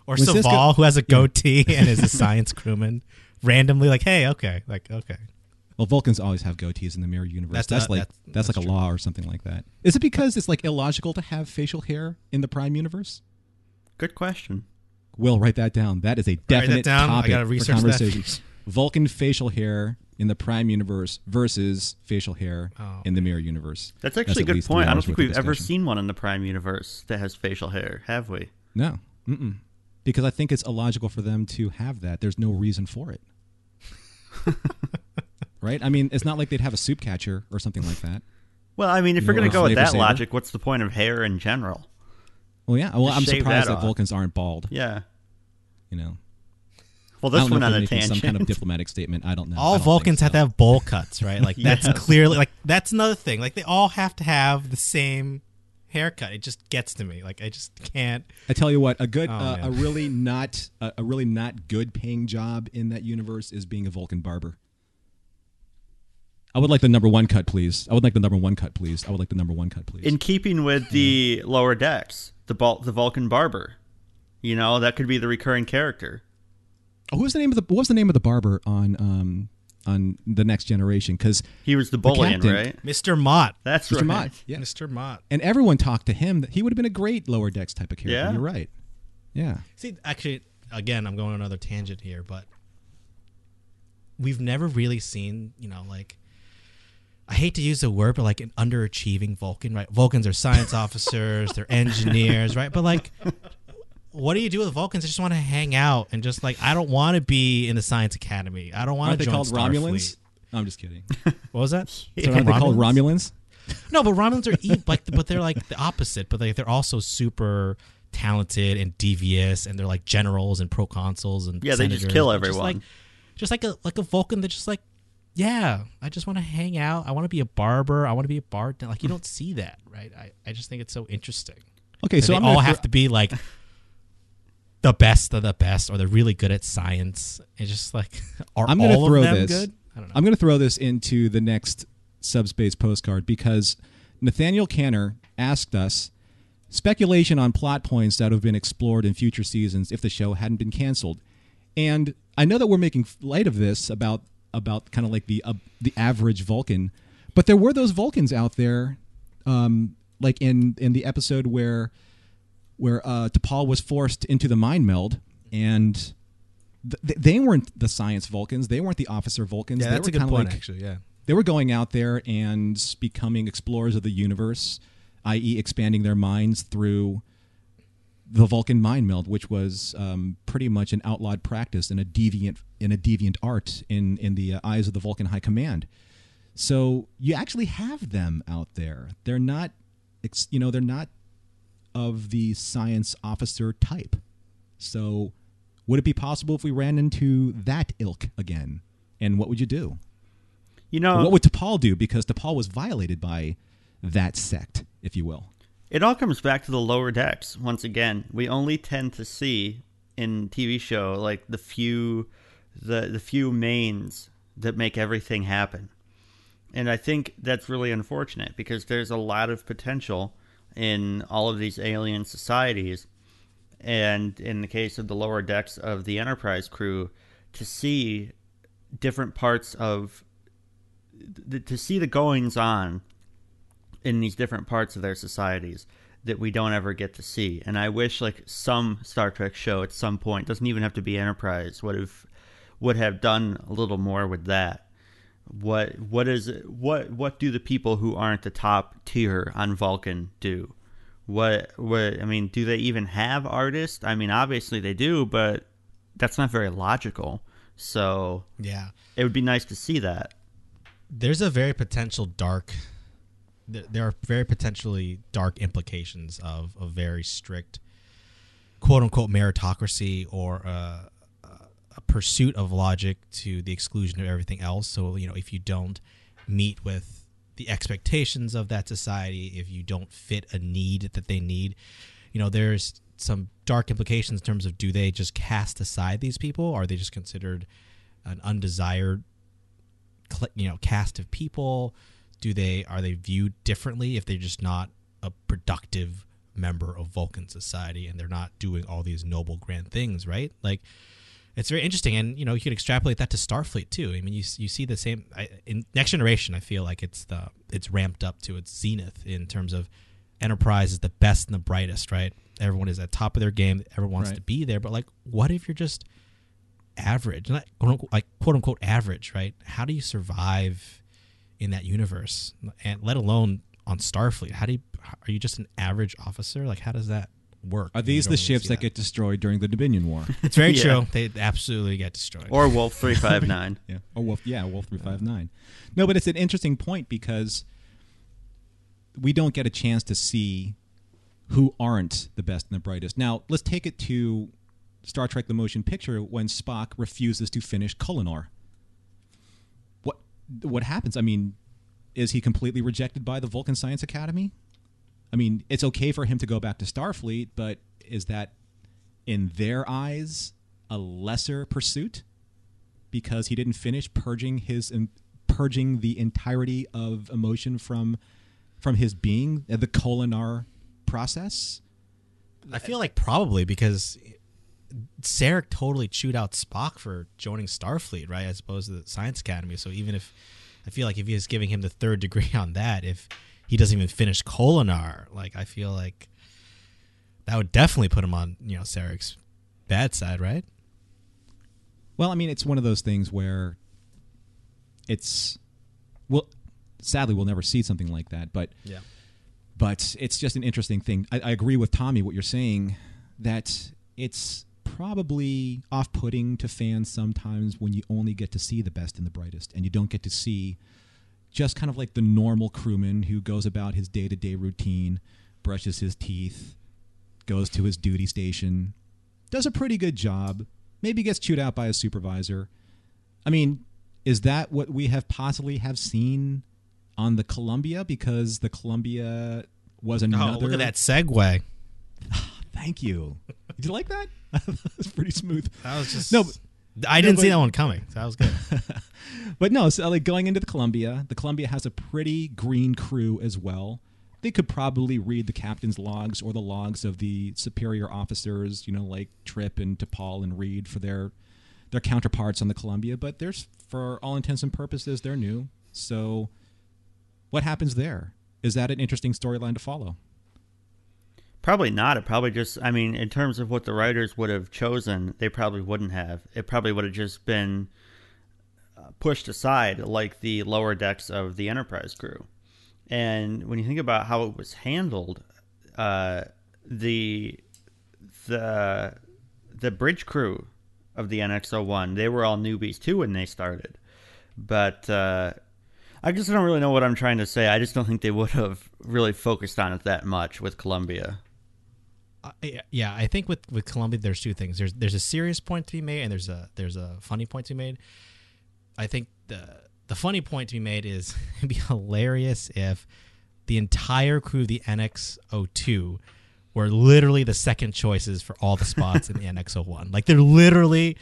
Or When Soval, Sisko- who has a goatee and is a *laughs* science crewman, randomly like, hey, okay, like okay. Well, Vulcans always have goatees in the mirror universe. That's That's, not- like that's- that's, that's like a law or something like that. Is it because it's like illogical to have facial hair in the Prime universe? Good question. Will write that down. That is a that definite down. I topic gotta for research that. conversation. Vulcan facial hair in the Prime universe versus facial hair Oh. in the mirror universe. That's actually at a good point. I don't think we've ever seen one in the Prime universe that has facial hair, have we? No, Mm-mm. Because I think it's illogical for them to have that. There's no reason for it. *laughs* right? I mean, it's not like they'd have a soup catcher or something like that. Well, I mean, if You you're going to go with that saver. logic, what's the point of hair in general? Well, yeah. Well, Just I'm surprised that that. Vulcans aren't bald. Yeah. You know, Well, I this don't know on a tangent. some kind of diplomatic statement. I don't know. All don't think Vulcans have to have bowl cuts, right? Like *laughs* that's clearly like that's another thing. Like they all have to have the same haircut. It just gets to me. Like I just can't. I tell you what, a good, Oh, uh, a really *laughs* not, a, a really not good paying job in that universe is being a Vulcan barber. I would like the number one cut, please. I would like the number one cut, please. I would like the number one cut, please. in keeping with the lower decks, the Bul- the Vulcan barber. You know, that could be the recurring character. oh, who's the name of the? What was the name of the barber on um on the Next Generation? Because He was the Bolian, captain. right? Mr. Mott. That's Mr. right. Mott, yeah, Mr. Mott. and everyone talked to him that he would have been a great lower decks type of character. Yeah. You're right. Yeah. See, actually, again, I'm going on another tangent here, but we've never really seen, you know, like I hate to use the word, but like an underachieving Vulcan, right? Vulcans are science *laughs* officers, they're engineers, right? But like, what do you do with Vulcans? I just want to hang out and just like, I don't want to be in the science academy. I don't want Aren't to they join called Romulans? No, I'm just kidding. *laughs* What was that? *laughs* So aren't they called Romulans? No, but Romulans are e- like, but they're like the opposite. But like, they're also super talented and devious, and they're like generals and proconsuls and Yeah, they just kill everyone. Just like, just like a like a Vulcan that just like, yeah, I just want to hang out. I want to be a barber. I want to be a bartender. Like you don't see that, right? I, I just think it's so interesting. Okay, that so they I'm all gonna have throw- to be like the best of the best, or they're really good at science. It's just like, *laughs* are I'm gonna all throw of them this. good? I don't know. I'm going to throw this into the next subspace postcard because Nathaniel Canner asked us speculation on plot points that have been explored in future seasons if the show hadn't been canceled. And I know that we're making light of this about about kind of like the uh, the average Vulcan, but there were those Vulcans out there, um, like in in the episode where where uh, T'Pol was forced into the mind meld and th- they weren't the science Vulcans. They weren't the officer Vulcans. yeah, they that's were a good point, like- actually. Yeah. They were going out there and becoming explorers of the universe, i.e., expanding their minds through the Vulcan mind meld, which was um, pretty much an outlawed practice and a deviant in a deviant art in in the uh, eyes of the Vulcan High Command. So you actually have them out there. They're not, ex- you know, they're not of the science officer type. So, would it be possible if we ran into that ilk again? And what would you do? You know, what would T'Pol do? Because T'Pol was violated by that sect, if you will. It all comes back to the lower decks. Once again, we only tend to see in TV show like the few the the few mains that make everything happen. And I think that's really unfortunate because there's a lot of potential in all of these alien societies and in the case of the lower decks of the Enterprise crew to see different parts of to see the goings on in these different parts of their societies that we don't ever get to see. And I wish like some Star Trek show at some point doesn't even have to be Enterprise would have would have done a little more with that. What what is what what do the people who aren't the top tier on Vulcan do? What what I mean, do they even have artists? I mean, obviously they do, but that's not very logical. So Yeah. it would be nice to see that. there's a very potential dark there, are very potentially dark implications of a very strict quote unquote meritocracy or a pursuit of logic to the exclusion of everything else. So you know if you don't meet with the expectations of that society if you don't fit a need that they need you know there's some dark implications in terms of do they just cast aside these people? Are they just considered an undesired you know cast of people? Do they are they viewed differently if they're just not a productive member of vulcan society and they're not doing all these noble grand things right? Like it's very interesting and you know you could extrapolate that to starfleet too i mean you, you see the same I, in next generation i feel like it's the it's ramped up to its zenith in terms of enterprise is the best and the brightest right everyone is at top of their game everyone wants Right. to be there but like what if you're just average, not quote unquote, like quote unquote average, right? How do you survive in that universe, and let alone on Starfleet? How do you are you just an average officer? Like, how does that work? Are these the ships see that get destroyed during the Dominion War? *laughs* It's very Yeah. true. They absolutely get destroyed. Or Wolf three five nine. *laughs* Yeah. Or Wolf. Yeah, Wolf three five nine. No, but it's an interesting point because we don't get a chance to see who aren't the best and the brightest. Now, let's take it to Star Trek: The Motion Picture when Spock refuses to finish Kolinahr. What what happens? I mean, is he completely rejected by the Vulcan Science Academy? I mean, it's okay for him to go back to Starfleet, but is that in their eyes a lesser pursuit? because he didn't finish purging his purging the entirety of emotion from from his being uh, the Kolinahr process I feel like probably because Sarek totally chewed out Spock for joining Starfleet, right? As opposed to the Science Academy. So even if I feel like if he is giving him the third degree *laughs* on that, if he doesn't even finish Kolinahr, like I feel like that would definitely put him on you know Sarek's bad side, right? well i mean it's one of those things where it's well sadly we'll never see something like that but Yeah. but it's just an interesting thing. I, I agree with Tommy what you're saying that it's probably off-putting to fans sometimes when you only get to see the best and the brightest, and you don't get to see just kind of like the normal crewman who goes about his day-to-day routine, brushes his teeth, goes to his duty station, does a pretty good job, maybe gets chewed out by a supervisor. I mean, is that what we have possibly have seen on the Columbia? Because the Columbia was another. Oh, look at that segue. *laughs* Thank you. Did you like that? *laughs* that was pretty smooth. That was just No, I didn't but- see that one coming. So that was good. *laughs* But no, so like going into the Columbia, the Columbia has a pretty green crew as well. They could probably read the captain's logs or the logs of the superior officers, you know, like Trip and T'Pol and Reed for their their counterparts on the Columbia. But there's, for all intents and purposes, they're new. So, what happens there? Is that an interesting storyline to follow? Probably not. It probably just, I mean, in terms of what the writers would have chosen, they probably wouldn't have. It probably would have just been uh, pushed aside like the lower decks of the Enterprise crew. And when you think about how it was handled, uh, the the the bridge crew of the NX-01, they were all newbies too when they started. But uh, I just don't really know what I'm trying to say. I just don't think they would have really focused on it that much with Columbia. Uh, yeah, I think with with Columbia, there's two things. There's there's a serious point to be made, and there's a there's a funny point to be made. I think the the funny point to be made is *laughs* it'd be hilarious if the entire crew of the NX02 were literally the second choices for all the spots in the *laughs* NX01. Like they're literally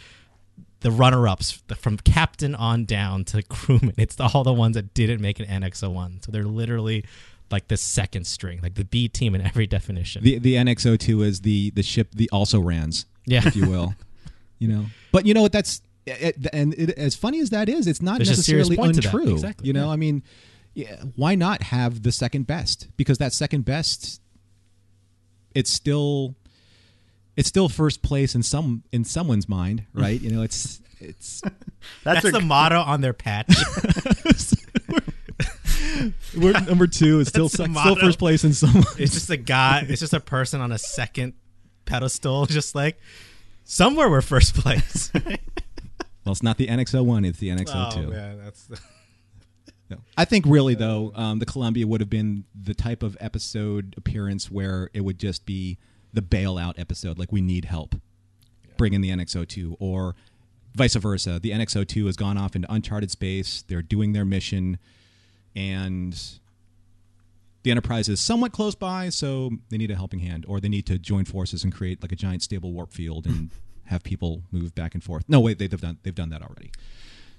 the runner-ups from captain on down to crewman. It's all the ones that didn't make an NX01. So they're literally like the second string, like the B team in every definition. The the NX02 is the the ship the also rans, Yeah. if you will. *laughs* you know, but you know what? That's eh, eh, it, and it, as funny as that is, it's not There's necessarily point to that. untrue. Exactly, You know, yeah. I mean, yeah, why not have the second best? Because that second best, it's still it's still first place in some in someone's mind, right? *laughs* you know, it's it's That's, That's a, the motto on their patch. *laughs* We're number two is still sec- still first place in some. It's just a guy. It's just a person on a second pedestal, *laughs* just like somewhere we're first place. *laughs* Well, it's not the NX01; it's the NX02. oh man, that's *laughs* No. I think really though, um, the Columbia would have been the type of episode appearance where it would just be the bailout episode, like we need help, bring in the NX02, or vice versa. The NX02 has gone off into uncharted space. They're doing their mission, and the Enterprise is somewhat close by, so they need a helping hand, or they need to join forces and create like a giant stable warp field and *laughs* have people move back and forth. No, wait, they've done they've done that already.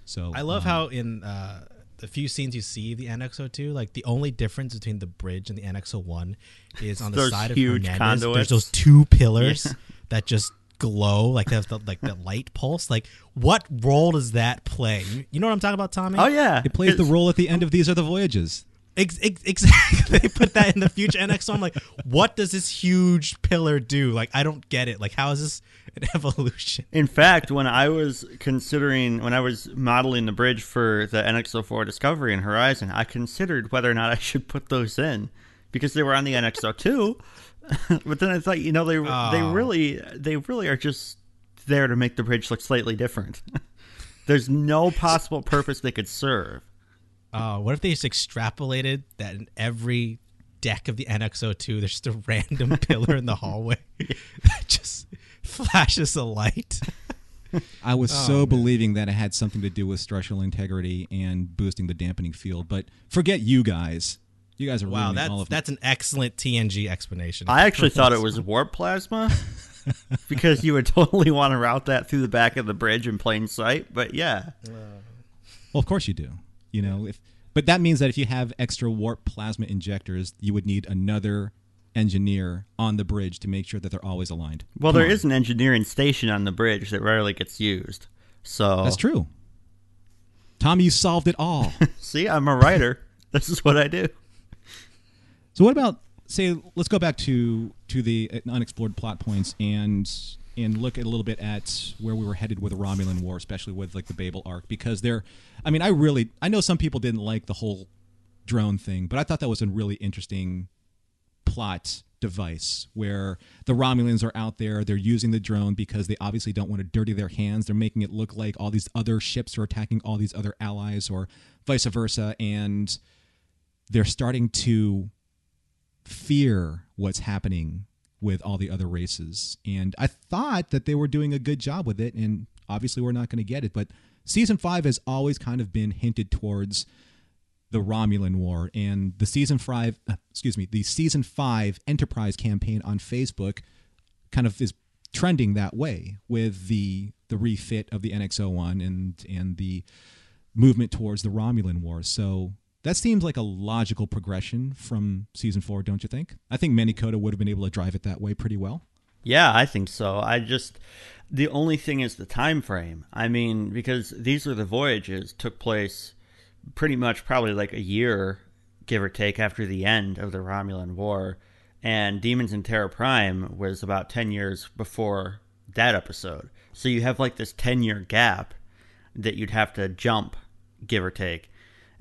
So I love um, how in uh, the few scenes you see the NX02, like the only difference between the bridge and the NX01 is on the side of huge Hernandez. conduits. There's those two pillars that just glow like that's the like the light pulse. Like what role does that play? You, you know what I'm talking about, Tommy? Oh yeah, It plays the role at the end of These Are the Voyages. Ex- ex- exactly. *laughs* they put that in the future NX. So I'm like, what does this huge pillar do? Like, I don't get it. Like, how is this an *laughs* evolution? In fact, when I was considering, when I was modeling the bridge for the NX04 Discovery and Horizon, I considered whether or not I should put those in because they were on the NX02. *laughs* but then I thought, you know, they they Oh. really they really are just there to make the bridge look slightly different. *laughs* There's no possible purpose they could serve. Uh, what if they just extrapolated that in every deck of the NX02, there's just a random *laughs* pillar in the hallway that just flashes a light? I was Oh, so believing that it had something to do with structural integrity and boosting the dampening field, but forget you guys. You guys are Wow, ruining all that's of that's an excellent TNG explanation. I actually thought it was *laughs* warp plasma *laughs* because you would totally want to route that through the back of the bridge in plain sight. But yeah, Well, of course you do. You know, if but that means that if you have extra warp plasma injectors, you would need another engineer on the bridge to make sure that they're always aligned. well, Come there on. is an engineering station on the bridge that rarely gets used. So That's true. Tommy, you solved it all. *laughs* See, I'm a writer. this is what I do. So what about say let's go back to to the uh, unexplored plot points and and look at a little bit at where we were headed with the Romulan War, especially with like the Babel arc, because there, I mean, I really I know some people didn't like the whole drone thing, but I thought that was a really interesting plot device where the Romulans are out there, they're using the drone because they obviously don't want to dirty their hands. They're making it look like all these other ships are attacking all these other allies or vice versa and they're starting to fear what's happening with all the other races. And I thought that they were doing a good job with it, and obviously we're not going to get it. But season five has always kind of been hinted towards the Romulan War, and the season five, uh, excuse me, the season five Enterprise campaign on Facebook kind of is trending that way with the the refit of the NX-01 and and the movement towards the Romulan War. So that seems like a logical progression from season four, don't you think? I think Manny Coto would have been able to drive it that way pretty well. Yeah, I think so. I just the only thing is the time frame. I mean, because these are the voyages took place pretty much probably like a year, give or take, after the end of the Romulan War, and Demons in Terra Prime was about ten years before that episode. So you have like this ten year gap that you'd have to jump, give or take.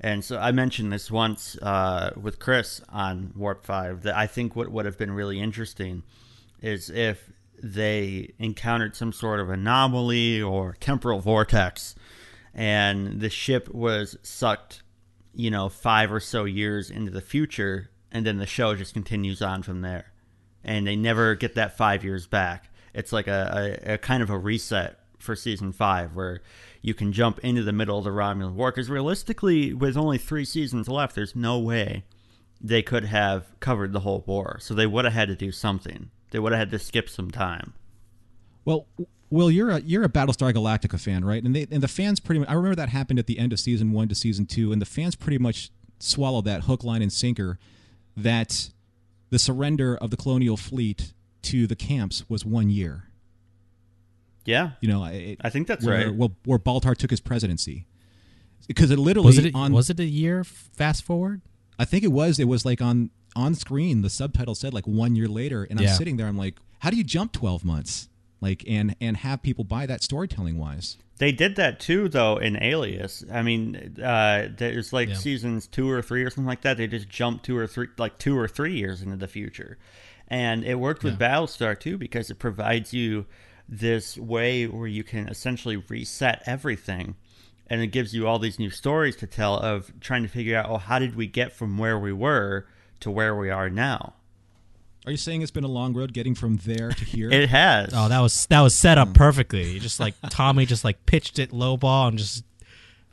And so I mentioned this once uh, with Chris on Warp 5 that I think what would have been really interesting is if they encountered some sort of anomaly or temporal vortex and the ship was sucked, you know, five or so years into the future, and then the show just continues on from there. And they never get that five years back. It's like a, a, a kind of a reset for season five where you can jump into the middle of the Romulan War. Because realistically, with only three seasons left, there's no way they could have covered the whole war. So they would have had to do something. They would have had to skip some time. Well, Will, you're a you're a Battlestar Galactica fan, right? And they and the fans pretty much. I remember that happened at the end of season one to season two, and the fans pretty much swallowed that hook, line, and sinker. That the surrender of the colonial fleet to the camps was one year. Yeah. You know, it, I think that's where, right. Well, where Baltar took his presidency, because it literally was it on was it a year fast forward? I think it was. It was like on on screen. The subtitle said like one year later, and I'm sitting there. I'm like, how do you jump 12 months? like and and have people buy that storytelling wise. They did that too, though, in Alias. I mean, uh, there's like Yeah. seasons two or three or something like that. They just jumped two or three, like two or three years into the future, and it worked with Battlestar too because it provides you this way where you can essentially reset everything, and it gives you all these new stories to tell of trying to figure out, oh, how did we get from where we were to where we are now? Are you saying it's been a long road getting from there to here? It has. Oh, that was that was set up perfectly. You just like Tommy just like pitched it low ball and just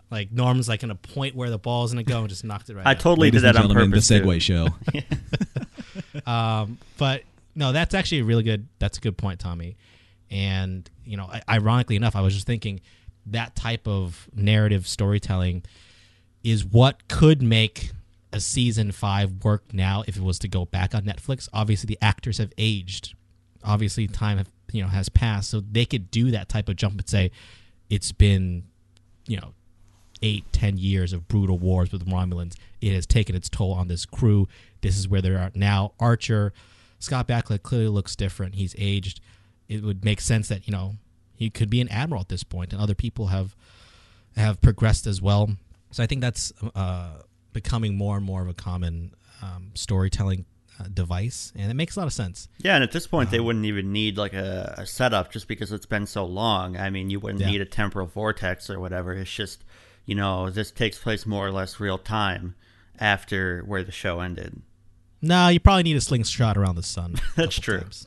like Norm's like in a point where the ball's gonna go and just knocked it right. I out. totally Ladies did that and on purpose. the too. Segway Show. *laughs* *laughs* Um, but no, that's actually a really good. That's a good point, Tommy. And you know, ironically enough, I was just thinking that type of narrative storytelling is what could make a season five work now if it was to go back on Netflix. Obviously, the actors have aged. Obviously, time have, you know has passed, so they could do that type of jump and say it's been you know eight, ten years of brutal wars with Romulans. It has taken its toll on this crew. This is where they are now. Archer, Scott Bakula clearly looks different. He's aged. It would make sense that you know he could be an admiral at this point, and other people have have progressed as well. So I think that's uh, becoming more and more of a common um, storytelling uh, device, and it makes a lot of sense. Yeah, and at this point, Um, they wouldn't even need like a, a setup just because it's been so long. I mean, you wouldn't Yeah. need a temporal vortex or whatever. It's just, you know, this takes place more or less real time after where the show ended. No, you probably need a slingshot around the sun. *laughs* That's true. times.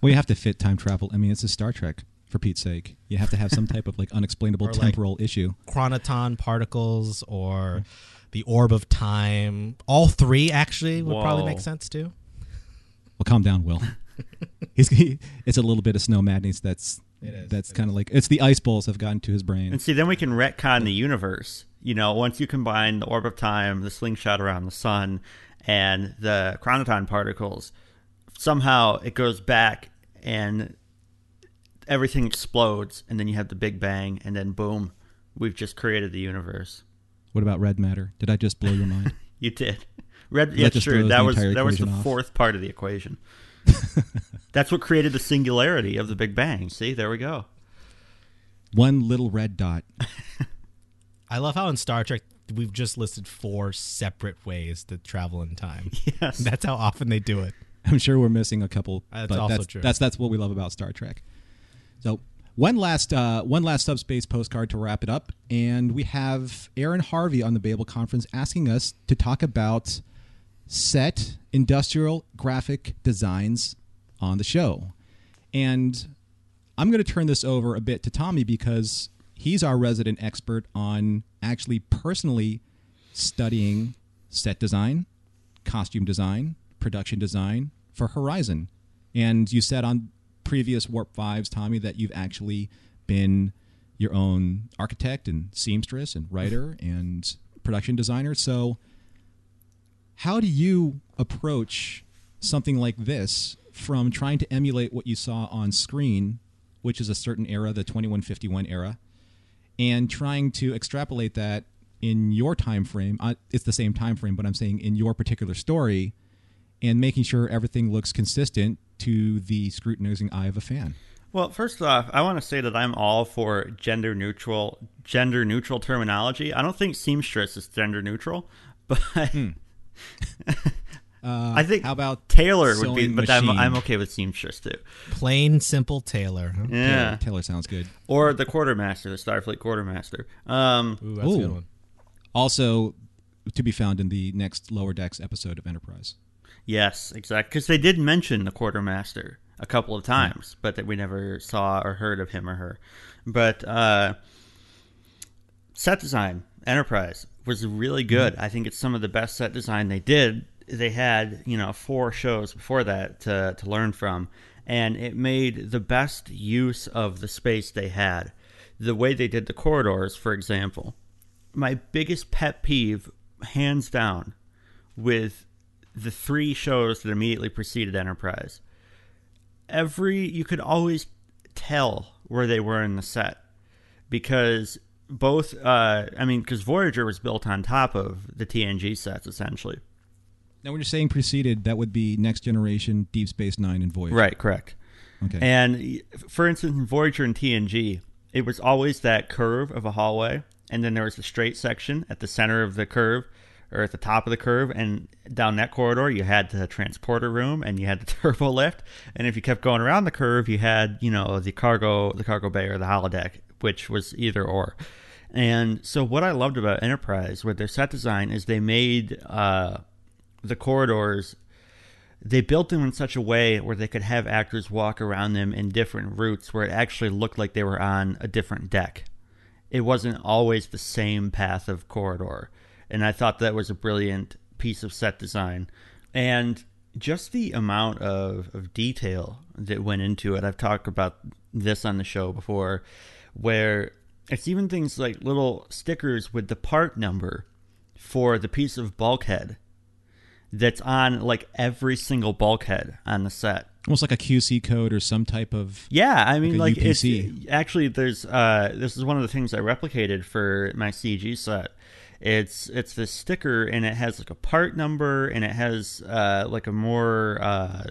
Well, you have to fit time travel. I mean, it's a Star Trek for Pete's sake. You have to have some type of like unexplainable Or, like- temporal issue. chronoton particles or the orb of time. All three actually would probably Whoa. make sense too. Well, calm down, Will. *laughs* He's he, it's a little bit of snow madness. That's It is. that's kind of like it's the ice balls have gotten to his brain. And see, then we can retcon the universe. You know, once you combine the orb of time, the slingshot around the sun, and the chronoton particles, somehow it goes back and everything explodes, and then you have the Big Bang, and then boom, we've just created the universe. What about red matter? Did I just blow your mind? *laughs* You did. Red, That yeah, just true. That was that was the off. fourth part of the equation. *laughs* That's what created the singularity of the Big Bang. See, there we go. One little red dot. *laughs* I love how in Star Trek we've just listed four separate ways to travel in time. Yes. That's how often they do it. *laughs* I'm sure we're missing a couple. That's but also that's, true. That's that's what we love about Star Trek. So one last uh, one last subspace postcard to wrap it up, and we have Aaron Harvey on the Babel conference asking us to talk about set industrial graphic designs on the show, and I'm going to turn this over a bit to Tommy because he's our resident expert on actually personally studying set design, costume design, production design for Horizon. And you said on previous Warp 5s, Tommy, that you've actually been your own architect and seamstress and writer *laughs* and production designer. So, how do you approach something like this from trying to emulate what you saw on screen, which is a certain era, the 2151 era, and trying to extrapolate that in your time frame? Uh, it's the same time frame, but I'm saying in your particular story, and making sure everything looks consistent to the scrutinizing eye of a fan. Well, first off, I want to say that I'm all for gender neutral gender neutral terminology. I don't think seamstress is gender neutral, *laughs* but *laughs* I think How about tailor would be. But I'm. I'm okay with seamstress too. Plain simple tailor. Huh? Yeah, tailor, tailor sounds good. or the quartermaster, the Starfleet quartermaster. Um, Ooh, that's a good one. Also, to be found in the next Lower Decks episode of Enterprise. Yes, exactly. Because they did mention the quartermaster a couple of times, but that we never saw or heard of him or her. But uh, set design, Enterprise was really good. I think it's some of the best set design they did. They had you know four shows before that to to learn from, and it made the best use of the space they had. The way they did the corridors, for example, my biggest pet peeve, hands down, with the three shows that immediately preceded Enterprise. Every you could always tell where they were in the set because both uh, I mean because Voyager was built on top of the TNG sets essentially. Now, when you're saying preceded, that would be Next Generation, Deep Space Nine, and Voyager. Right, correct. Okay. And for instance, in Voyager and TNG, it was always that curve of a hallway, and then there was a straight section at the center of the curve or at the top of the curve, and down that corridor you had the transporter room and you had the *laughs* turbo lift, and if you kept going around the curve, you had you know the cargo the cargo bay or the holodeck, which was either or. And so, what I loved about Enterprise with their set design is they made uh, the corridors they built them in such a way where they could have actors walk around them in different routes where it actually looked like they were on a different deck. It wasn't always the same path of corridor. And I thought that was a brilliant piece of set design. And just the amount of, of detail that went into it. I've talked about this on the show before, where it's even things like little stickers with the part number for the piece of bulkhead that's on like every single bulkhead on the set. Almost like a QC code or some type of. Yeah, I mean, Like like, it's actually there's uh this is one of the things I replicated for my CG set. It's it's this sticker and it has like a part number and it has uh like a more uh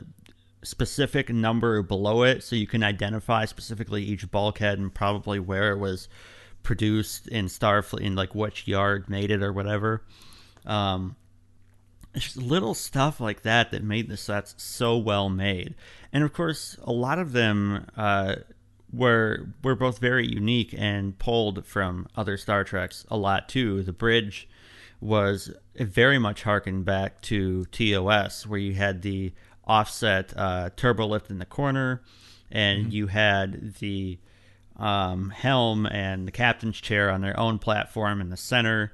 specific number below it so you can identify specifically each bulkhead and probably where it was produced in Starfleet in like which yard made it or whatever. Um it's little stuff like that that made the sets so well made. And of course, a lot of them uh, were were both very unique and pulled from other Star Treks a lot too. The bridge was very much harkened back to TOS, where you had the offset uh, turbo lift in the corner, and you had the um, helm and the captain's chair on their own platform in the center,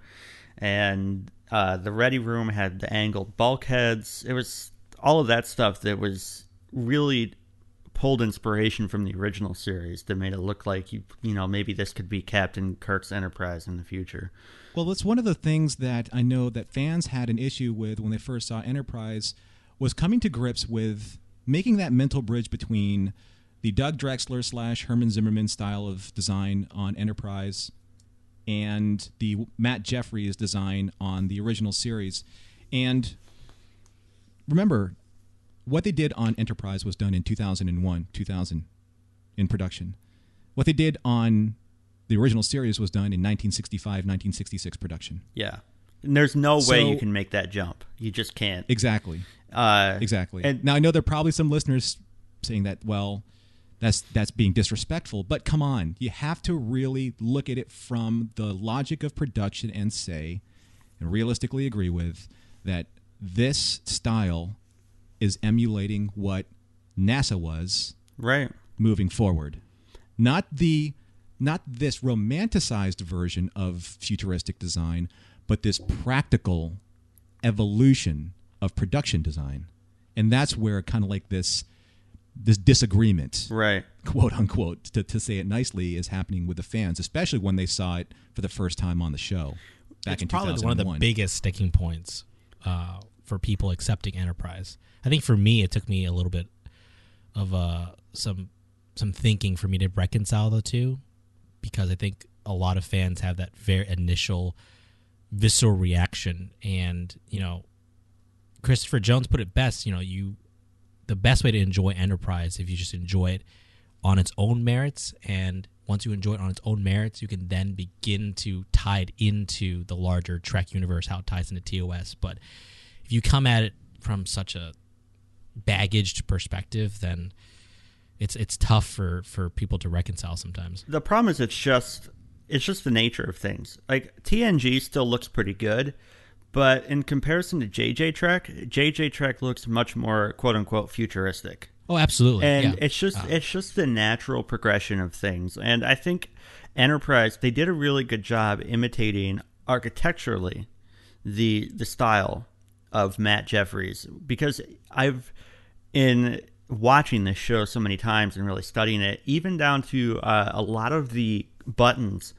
and uh, the ready room had the angled bulkheads. It was all of that stuff that was really pulled inspiration from the original series that made it look like you you know maybe this could be Captain Kirk's Enterprise in the future. Well, it's one of the things that I know that fans had an issue with when they first saw Enterprise was coming to grips with making that mental bridge between the Doug Drexler slash Herman Zimmerman style of design on Enterprise and the Matt Jefferies design on the original series. And remember, what they did on Enterprise was done in 2001, 2000 in production. What they did on the original series was done in 1965, 1966 production. Yeah. And there's no way you can make that jump. You just can't. Exactly. Uh, Exactly. And now I know there are probably some listeners saying that, well, that's that's being disrespectful, but come on, you have to really look at it from the logic of production and say, and realistically agree with that this style is emulating what NASA was right. moving forward. Not the not this romanticized version of futuristic design, but this practical evolution of production design. And that's where kind of like this this disagreement, Right. quote unquote, to, to say it nicely, is happening with the fans, especially when they saw it for the first time on the show back it's in probably one of the biggest sticking points uh, for people accepting enterprise. I think for me, it took me a little bit of uh, some some thinking for me to reconcile the two, because I think a lot of fans have that very initial visceral reaction, and you know, Christopher Jones put it best. You know, you the best way to enjoy enterprise if you just enjoy it on its own merits and once you enjoy it on its own merits you can then begin to tie it into the larger trek universe how it ties into tos but if you come at it from such a baggaged perspective then it's it's tough for for people to reconcile sometimes The problem is it's just it's just the nature of things. Like TNG still looks pretty good, but in comparison to JJ Trek, JJ Trek looks much more quote unquote futuristic. oh absolutely and yeah. it's just Uh, it's just the natural progression of things and i think enterprise they did a really good job imitating architecturally the the style of matt jefferies because i've in watching this show so many times and really studying it even down to uh, a lot of the buttons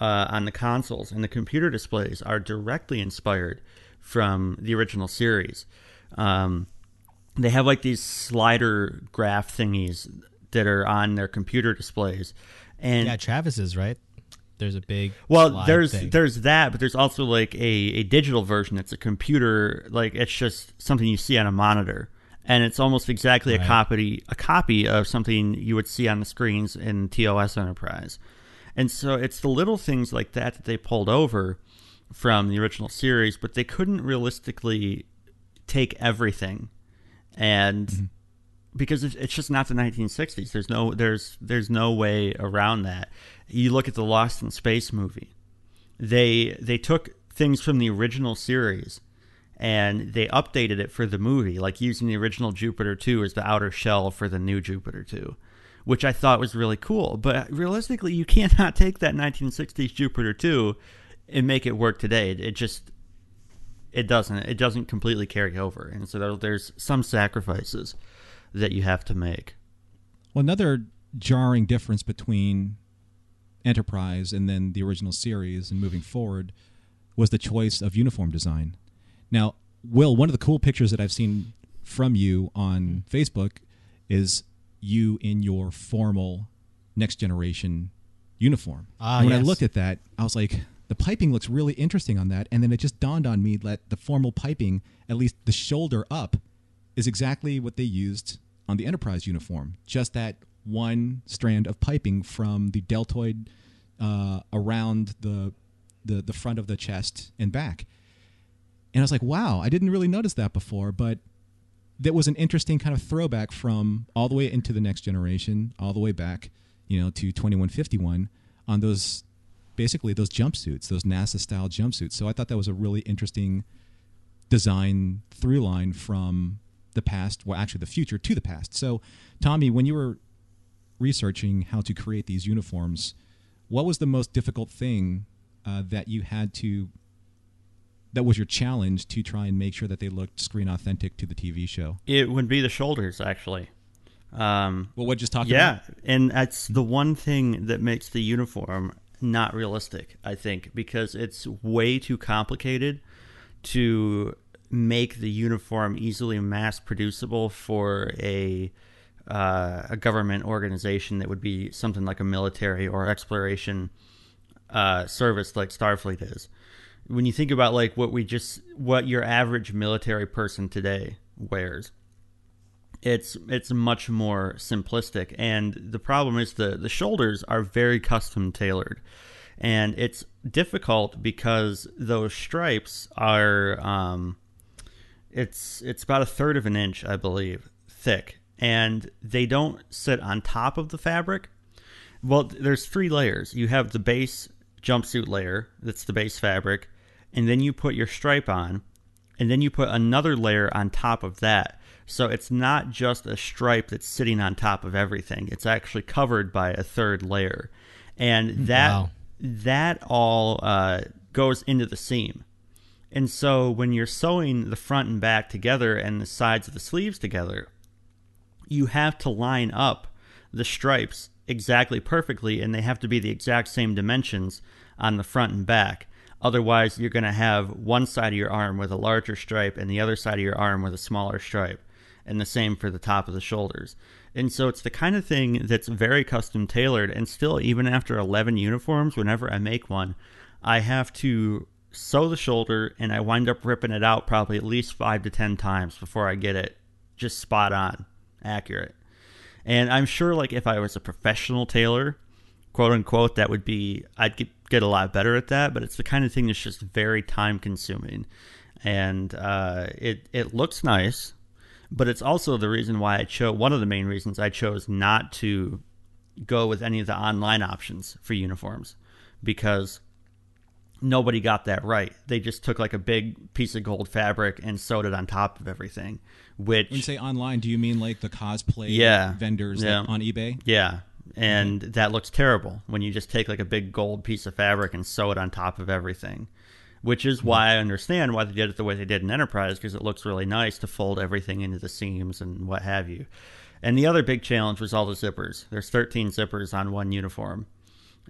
uh, on the consoles and the computer displays are directly inspired from the original series. Um, they have like these slider graph thingies that are on their computer displays. And yeah travis's right there's a big well there's thing. there's that but there's also like a, a digital version. It's a computer like it's just something you see on a monitor. And it's almost exactly a copy a copy of something you would see on the screens in TOS Enterprise. And so it's the little things like that that they pulled over from the original series, but they couldn't realistically take everything. And mm-hmm. Because it's just not the 1960s there's no there's there's no way around that. You look at the lost in space movie. They they took things from the original series and they updated it for the movie like using the original Jupiter 2 as the outer shell for the new Jupiter 2 which I thought was really cool. But realistically you cannot *laughs* take that 1960s Jupiter 2 and make it work today. It, it just it doesn't it doesn't completely carry over. And so there's some sacrifices that you have to make Well, another jarring difference between Enterprise and then the original series and moving forward was the choice of uniform design. Now, Will, one of the cool pictures that I've seen from you on Facebook is you in your formal next generation uniform. Ah, and when I looked at that, I was like, the piping looks really interesting on that. And then it just dawned on me that the formal piping, at least the shoulder up, is exactly what they used on the Enterprise uniform. Just that one strand of piping from the deltoid uh, around the, the the front of the chest and back. And I was like, wow, I didn't really notice that before, but that was an interesting kind of throwback from all the way into the next generation, all the way back, you know, to 2151 on those basically those jumpsuits, those NASA style jumpsuits. So I thought that was a really interesting design through line from the past, well, actually the future to the past. So, Tommy, when you were researching how to create these uniforms, what was the most difficult thing uh, that you had to that was your challenge to try and make sure that they looked screen authentic to the TV show? it would be the shoulders actually um, Well, what just talk yeah about? and that's the one thing that makes the uniform not realistic i think because it's way too complicated to make the uniform easily mass producible for a uh, a government organization that would be something like a military or exploration uh, service like Starfleet is. When you think about like what we just what your average military person today wears, it's it's much more simplistic. And the problem is the the shoulders are very custom tailored, and it's difficult because those stripes are um, it's it's about a third of an inch, I believe, thick, and they don't sit on top of the fabric. Well, there's three layers. You have the base jumpsuit layer, that's the base fabric, and then you put your stripe on, and then you put another layer on top of that. So it's not just a stripe that's sitting on top of everything. It's actually covered by a third layer, and that Wow. that all uh, goes into the seam. And so when you're sewing the front and back together and the sides of the sleeves together, you have to line up the stripes exactly perfectly and they have to be the exact same dimensions on the front and back. Otherwise, you're going to have one side of your arm with a larger stripe and the other side of your arm with a smaller stripe. And the same for the top of the shoulders. And so it's the kind of thing that's very custom tailored. And still, even after 11 uniforms, whenever I make one, I have to sew the shoulder and I wind up ripping it out probably at least five to 10 times before I get it just spot on, accurate. And I'm sure, like, if I was a professional tailor, quote unquote, that would be, I'd get, get a lot better at that. But it's the kind of thing that's just very time consuming. And uh, it, it looks nice, but it's also the reason why I chose, one of the main reasons I chose not to go with any of the online options for uniforms because nobody got that right. They just took like a big piece of gold fabric and sewed it on top of everything, which When you say online, do you mean like the cosplay Yeah. vendors Yeah. like on eBay? Yeah. And mm-hmm. that looks terrible when you just take like a big gold piece of fabric and sew it on top of everything. Which is why I understand why they did it the way they did in Enterprise because it looks really nice to fold everything into the seams and what have you. And the other big challenge was all the zippers. There's 13 zippers on one uniform.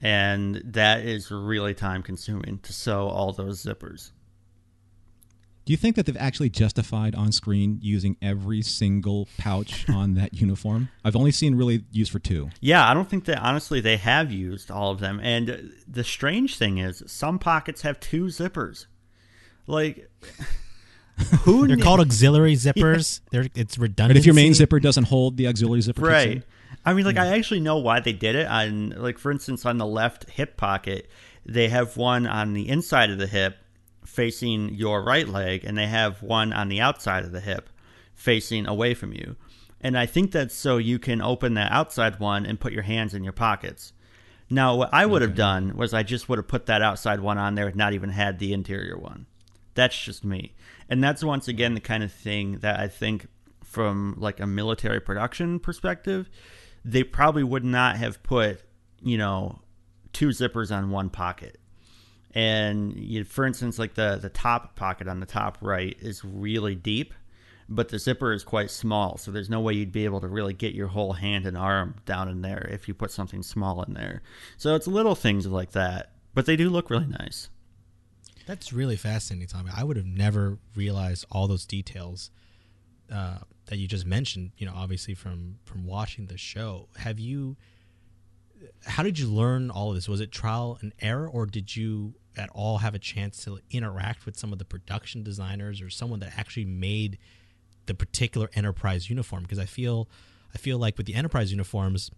And that is really time consuming to sew all those zippers. Do you think that they've actually justified on screen using every single pouch *laughs* on that uniform? I've only seen really used for two. Yeah, I don't think that honestly they have used all of them. And uh, the strange thing is, some pockets have two zippers. Like, *laughs* Who They're kn- called auxiliary *laughs* zippers. They're it's redundant. But if your main zipper doesn't hold the auxiliary zipper, kicks in. right? I mean, like hmm. I actually know why they did it. On like, for instance, on the left hip pocket, they have one on the inside of the hip facing your right leg, and they have one on the outside of the hip facing away from you. And I think that's so you can open that outside one and put your hands in your pockets. Now, what I would have done was I just would have put that outside one on there and not even had the interior one. That's just me. And that's once again the kind of thing that I think from like a military production perspective, they probably would not have put, you know, two zippers on one pocket. And you, for instance, like the the top pocket on the top right is really deep, but the zipper is quite small, so there's no way you'd be able to really get your whole hand and arm down in there if you put something small in there. So it's little things like that, but they do look really nice. That's really fascinating, Tommy. I would have never realized all those details uh, that you just mentioned. You know, obviously from from watching the show. Have you? How did you learn all of this? Was it trial and error, or did you at all have a chance to interact with some of the production designers or someone that actually made the particular enterprise uniform? Because I feel, I feel like with the enterprise uniforms,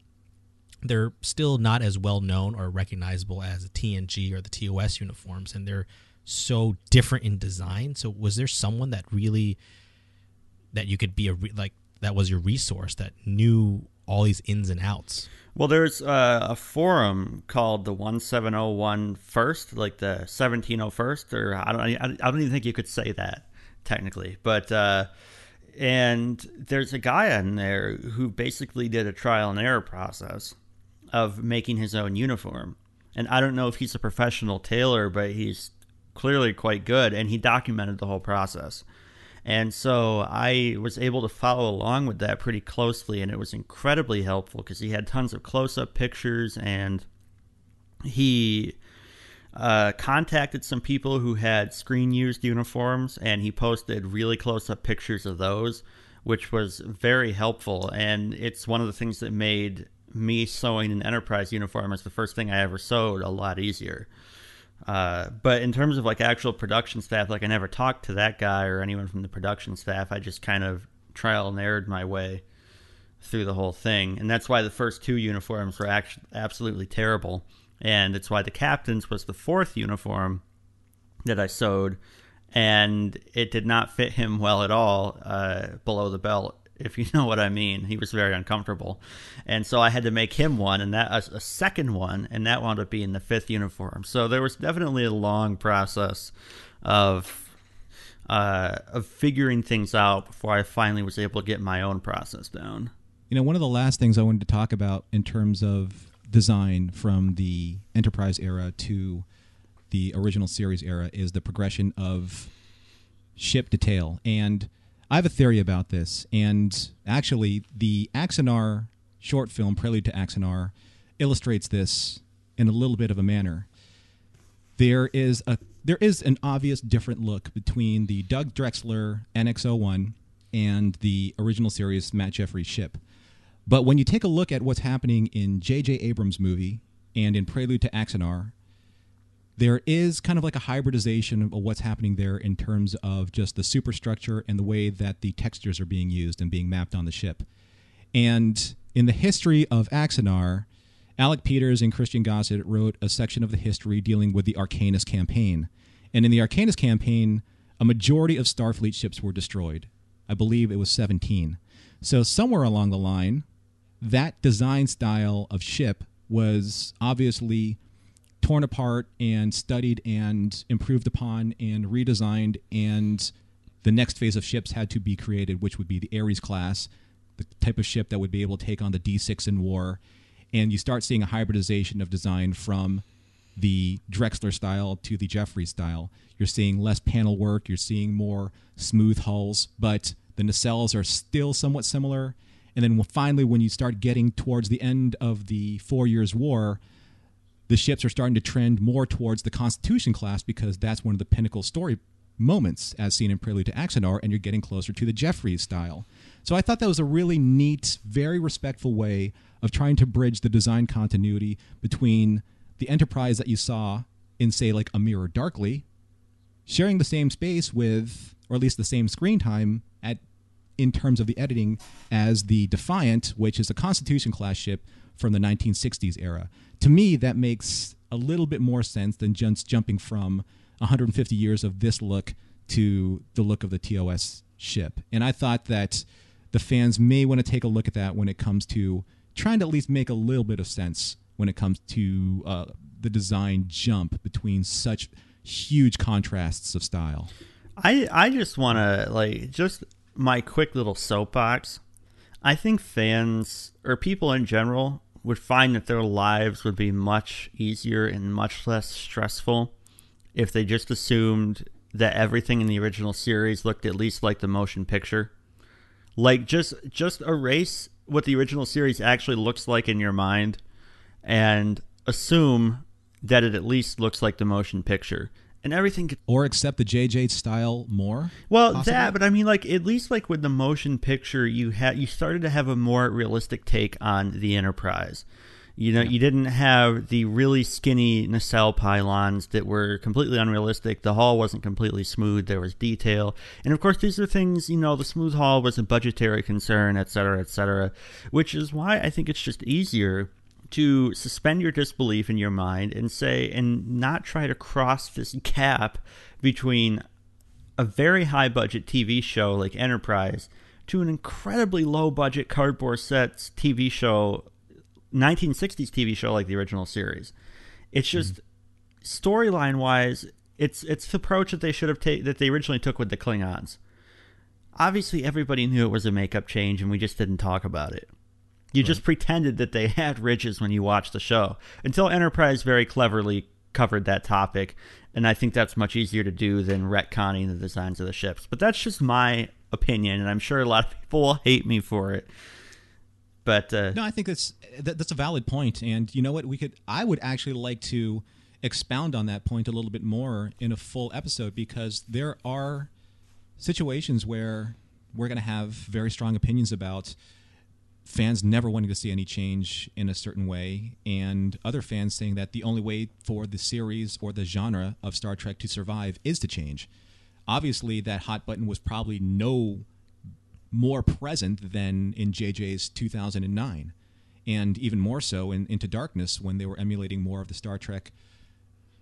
they're still not as well known or recognizable as the TNG or the TOS uniforms, and they're so different in design. So, was there someone that really that you could be a re- like that was your resource that knew all these ins and outs? Well, there's uh, a forum called the 1701 First, like the 1701st, or I don't, I don't even think you could say that technically, but uh, and there's a guy in there who basically did a trial and error process of making his own uniform, and I don't know if he's a professional tailor, but he's clearly quite good, and he documented the whole process. And so I was able to follow along with that pretty closely, and it was incredibly helpful because he had tons of close up pictures and he uh, contacted some people who had screen used uniforms and he posted really close up pictures of those, which was very helpful. And it's one of the things that made me sewing an enterprise uniform as the first thing I ever sewed a lot easier. Uh, but in terms of like actual production staff, like I never talked to that guy or anyone from the production staff. I just kind of trial and errored my way through the whole thing, and that's why the first two uniforms were actually absolutely terrible, and it's why the captain's was the fourth uniform that I sewed, and it did not fit him well at all uh, below the belt. If you *laughs* know what I mean, he was very uncomfortable, and so I had to make him one, and that a, a second one, and that wound up being the fifth uniform. So there was definitely a long process of uh, of figuring things out before I finally was able to get my own process down. You know, one of the last things I wanted to talk about in terms of design from the Enterprise era to the original series era is the progression of ship detail. And I have a theory about this. And actually, the Axanar short film, Prelude to Axanar, illustrates this in a little bit of a manner. There is a there is an obvious different look between the Doug Drexler NX01 and the original series Matt Jefferies ship. But when you take a look at what's happening in J.J. Abrams' movie and in Prelude to Axanar, there is kind of like a hybridization of what's happening there in terms of just the superstructure and the way that the textures are being used and being mapped on the ship. And in the history of Axanar, Alec Peters and Christian Gossett wrote a section of the history dealing with the Arcanus campaign. And in the Arcanus campaign, a majority of Starfleet ships were destroyed. I believe it was 17. So, somewhere along the line, that design style of ship was obviously torn apart and studied and improved upon and redesigned and the next phase of ships had to be created which would be the ares class the type of ship that would be able to take on the d6 in war. And you start seeing a hybridization of design from the drexler style to the jeffrey style. You're seeing less panel work you're seeing more smooth hulls but the nacelles are still somewhat similar. And then finally when you start getting towards the end of the four years war the ships are starting to trend more towards the Constitution class because that's one of the pinnacle story moments as seen in Prelude to Axanar, and you're getting closer to the Jefferies style. So I thought that was a really neat, very respectful way of trying to bridge the design continuity between the Enterprise that you saw in, say, like A Mirror Darkly, sharing the same space with, or at least the same screen time at in terms of the editing as the Defiant, which is a Constitution class ship from the 1960s era. To me, that makes a little bit more sense than just jumping from 150 years of this look to the look of the TOS ship. And I thought that the fans may want to take a look at that when it comes to trying to at least make a little bit of sense when it comes to uh, the design jump between such huge contrasts of style. I I just want to like just my quick little soapbox. I think fans or people in general would find that their lives would be much easier and much less stressful if they just assumed that everything in the original series looked at least like the motion picture. Like just just erase what the original series actually looks like in your mind and assume that it at least looks like the motion picture and everything or accept the JJ style more. Well, possibly? that, but I mean, like at least like with the motion picture, you had you started to have a more realistic take on the Enterprise. You know, yeah. you didn't have the really skinny nacelle pylons that were completely unrealistic. The hull wasn't completely smooth. There was detail, and of course, these are things. You know, the smooth hull was a budgetary concern, et cetera, et cetera. Which is why I think it's just easier to suspend your disbelief in your mind and say, and not try to cross this gap between a very high budget TV show like Enterprise to an incredibly low budget cardboard sets TV show, 1960s TV show like the original series. It's just mm-hmm. storyline wise, it's it's the approach that they should have taken that they originally took with the Klingons. Obviously, everybody knew it was a makeup change, and we just didn't talk about it. You right. just pretended that they *laughs* had ridges when you watched the show until Enterprise very cleverly covered that topic. And I think that's much easier to do than retconning the designs of the ships. But that's just my opinion, and I'm sure a lot of people will hate me for it. But uh, no, I think that's that, that's a valid point. And you know what? We could I would actually like to expound on that point a little bit more in a full episode because there are situations where we're going to have very strong opinions about fans never wanting to see any change in a certain way, and other fans saying that the only way for the series or the genre of Star Trek to survive is to change. Obviously, that hot button was probably no more present than in JJ's 2009, and even more so in Into Darkness when they were emulating more of the Star Trek.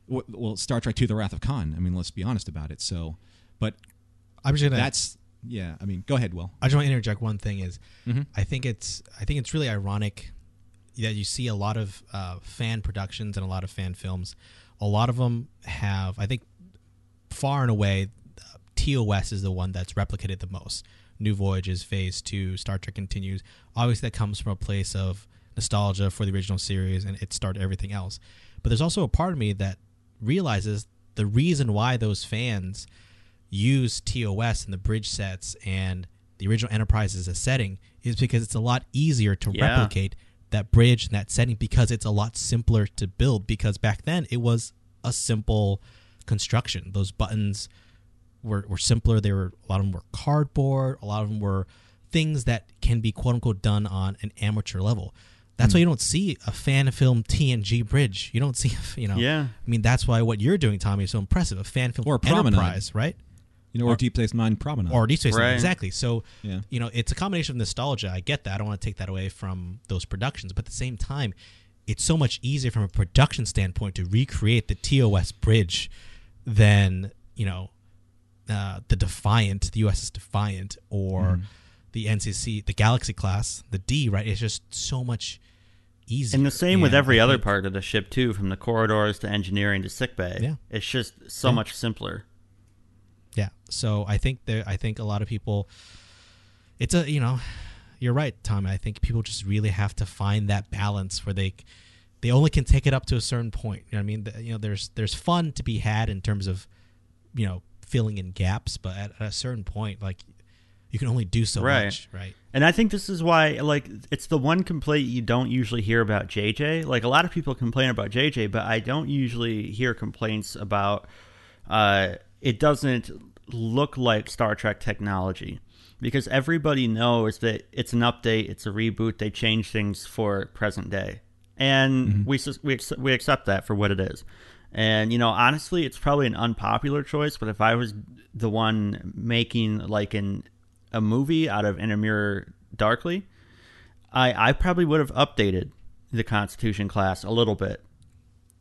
Well, Star Trek to the Wrath of Khan. I mean, let's be honest about it. So, but I'm just gonna. That's yeah, I mean, go ahead, Will. I just want to interject one thing. Is mm-hmm. I think it's I think it's really ironic that you see a lot of uh, fan productions and a lot of fan films. A lot of them have, I think, far and away, TOS is the one that's replicated the most. New Voyages, Phase Two, Star Trek Continues. Obviously, that comes from a place of nostalgia for the original series, and it started everything else. But there's also a part of me that realizes the reason why those fans use TOS in the bridge sets and the original Enterprise as a setting is because it's a lot easier to yeah. replicate that bridge and that setting because it's a lot simpler to build because back then it was a simple construction. Those buttons were, were simpler. They were a lot of them were cardboard. A lot of them were things that can be quote unquote done on an amateur level. That's mm. why you don't see a fan film TNG bridge. You don't see, *laughs* you know. Yeah. I mean, that's why what you're doing, Tommy, is so impressive. A fan film or a Enterprise, right? You know, or, or Deep Space Nine Promenade. Or Deep Space Nine, exactly. So, yeah. you know, it's a combination of nostalgia. I get that. I don't want to take that away from those productions. But at the same time, it's so much easier from a production standpoint to recreate the TOS bridge than, you know, uh, the Defiant, the USS Defiant, or mm. the NCC, the Galaxy class, the D, right? It's just so much easier. And the same with every other part of the ship, too, from the corridors to engineering to sickbay. Yeah. It's just so yeah. much simpler. Yeah. So I think there, I think a lot of people, it's a, you know, you're right, Tom. I think people just really have to find that balance where they, they only can take it up to a certain point. You know what I mean? The, you know, there's, there's fun to be had in terms of, you know, filling in gaps, but at, at a certain point, like you can only do so right. much, right? And I think this is why, like, it's the one complaint you don't usually hear about JJ. Like, a lot of people complain about JJ, but I don't usually hear complaints about uh, it doesn't look like Star Trek technology because everybody knows that it's an update, it's a reboot, they change things for present day. And mm-hmm. we we we accept that for what it is. And you know, honestly, it's probably an unpopular choice, but if I was the one making like an a movie out of In a Mirror Darkly, I I probably would have updated the Constitution class a little bit.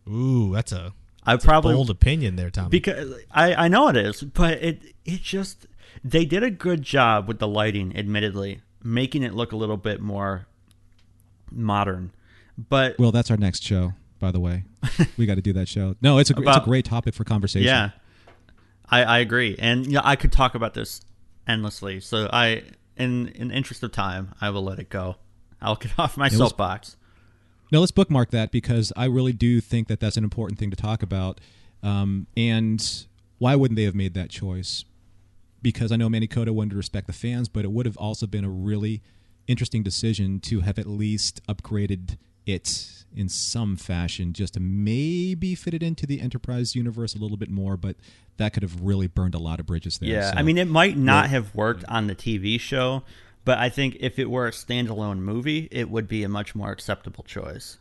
Ooh, that's a I a probably bold opinion there, Tommy. because I I know it is, but it it just they did a good job with the lighting, admittedly, making it look a little bit more modern. But Well, that's our next show, by the way. *laughs* we got to do that show. No, it's a gr- it's a great topic for conversation. Yeah, I, I agree, and you know, I could talk about this endlessly. So I, in in interest of time, I will let it go. I'll get *laughs* off my soapbox. No, let's bookmark that because I really do think that that's an important thing to talk about. Um, and why wouldn't they have made that choice? Because I know Manny Coto wanted to respect the fans, but it would have also been a really interesting decision to have at least upgraded it in some fashion, just to maybe fit it into the Enterprise universe a little bit more. But that could have really burned a lot of bridges there. Yeah, So- I mean, it might not have worked on the TV show, but I think if it were a standalone movie, it would be a much more acceptable choice.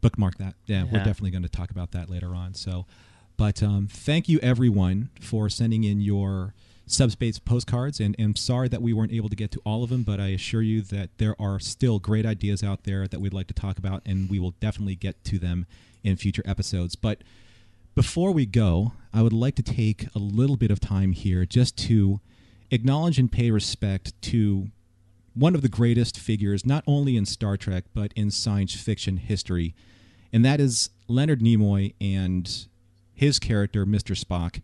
bookmark that. Yeah, we're definitely going to talk about that later on. So, but um, thank you everyone for sending in your subspace postcards, and I'm sorry that we weren't able to get to all of them, but I assure you that there are still great ideas out there that we'd like to talk about, and we will definitely get to them in future episodes. But before we go, I would like to take a little bit of time here just to acknowledge and pay respect to one of the greatest figures, not only in Star Trek, but in science fiction history. And that is Leonard Nimoy and his character, Mr. Spock,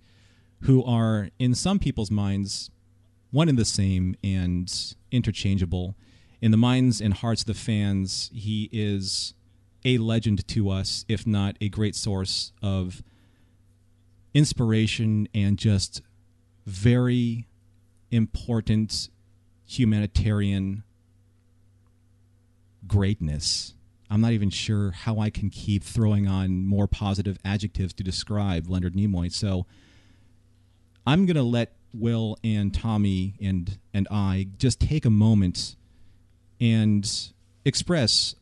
who are, in some people's minds, one and the same and interchangeable. In the minds and hearts of the fans, he is a legend to us, if not a great source of inspiration and just very important humanitarian greatness. I'm not even sure how I can keep throwing on more positive adjectives to describe Leonard Nimoy. So I'm going to let Will and Tommy and and I just take a moment and express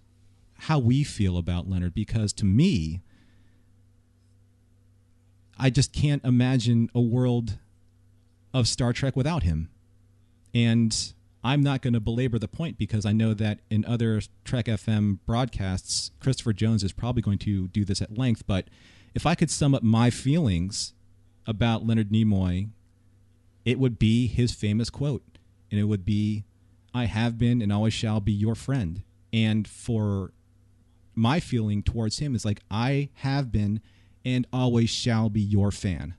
how we feel about Leonard because to me I just can't imagine a world of Star Trek without him. And I'm not going to belabor the point because I know that in other Trek FM broadcasts, Christopher Jones is probably going to do this at length. But if I could sum up my feelings about Leonard Nimoy, it would be his famous quote. And it would be, I have been and always shall be your friend. And for my feeling towards him is like, I have been and always shall be your fan.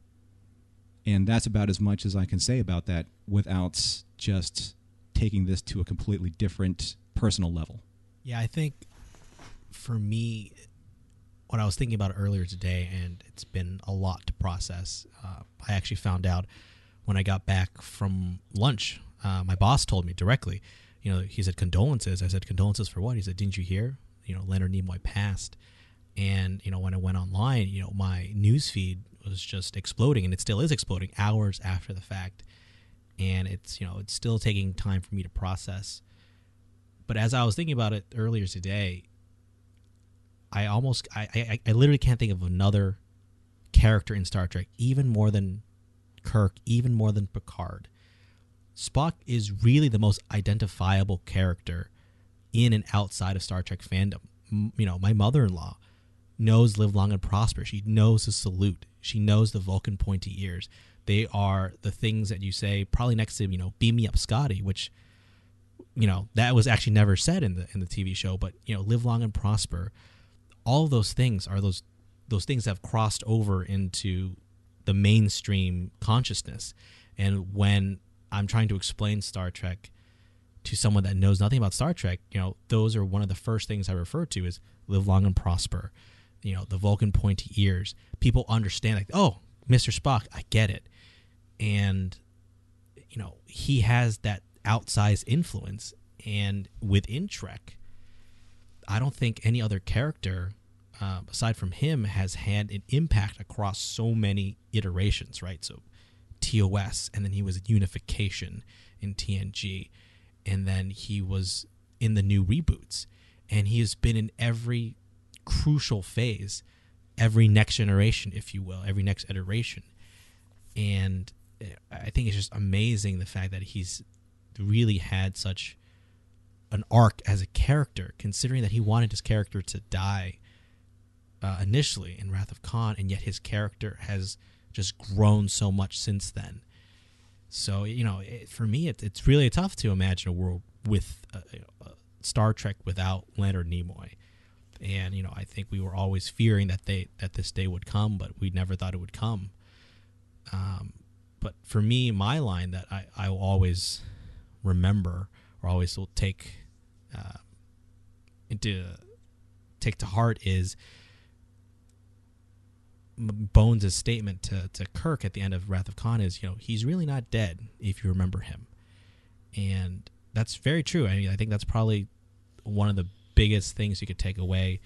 And that's about as much as I can say about that without just taking this to a completely different personal level. Yeah, I think for me, what I was thinking about earlier today, and it's been a lot to process. Uh, I actually found out when I got back from lunch. Uh, my boss told me directly. You know, he said condolences. I said condolences for what? He said, "Didn't you hear? You know, Leonard Nimoy passed." And you know, when I went online, you know, my news feed was just exploding, and it still is exploding hours after the fact. And it's you know, it's still taking time for me to process but as I was thinking about it earlier today, I almost I, I I literally can't think of another character in Star Trek, even more than Kirk, even more than Picard. Spock is really the most identifiable character in and outside of Star Trek fandom. M- you know, my mother-in-law knows "Live Long and Prosper." She knows the salute. She knows the Vulcan pointy ears. They are the things that you say, probably next to you know, "Beam me up, Scotty," which you know that was actually never said in the in the TV show, but you know, live long and prosper. All those things are those those things have crossed over into the mainstream consciousness. And when I'm trying to explain Star Trek to someone that knows nothing about Star Trek, you know, those are one of the first things I refer to is live long and prosper. You know, the Vulcan pointy ears. People understand like, oh, Mr. Spock, I get it. And you know, he has that outsized influence. And within Trek, I don't think any other character, uh, aside from him, has had an impact across so many iterations, right? So TOS, and then he was Unification in TNG, and then he was in the new reboots. And he has been in every crucial phase every next generation, if you will, every next iteration. And I think it's just amazing the fact that he's really had such an arc as a character, considering that he wanted his character to die uh, initially in Wrath of Khan, and yet his character has just grown so much since then. So you know, it, for me, it, it's really tough to imagine a world with uh, uh, Star Trek without Leonard Nimoy. And you know, I think we were always fearing that they that this day would come, but we never thought it would come. Um, but for me, my line that I, I will always remember or always will take uh, into take to heart is Bones' statement to, to Kirk at the end of Wrath of Khan is, you know, he's really not dead if you remember him. And that's very true. I mean, I think that's probably one of the biggest things you could take away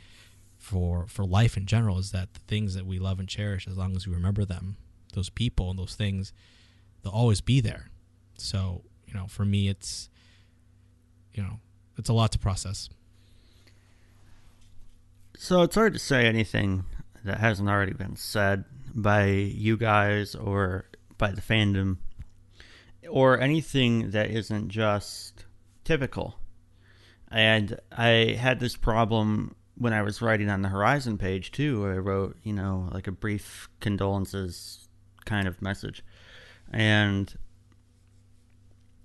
for for life in general is that the things that we love and cherish, as long as we remember them, those people and those things, they'll always be there. So, you know, for me, it's, you know, it's a lot to process. So it's hard to say anything that hasn't already been said by you guys or by the fandom or anything that isn't just typical. And I had this problem when I was writing on the Horizon page too. I wrote, you know, like a brief condolences kind of message. And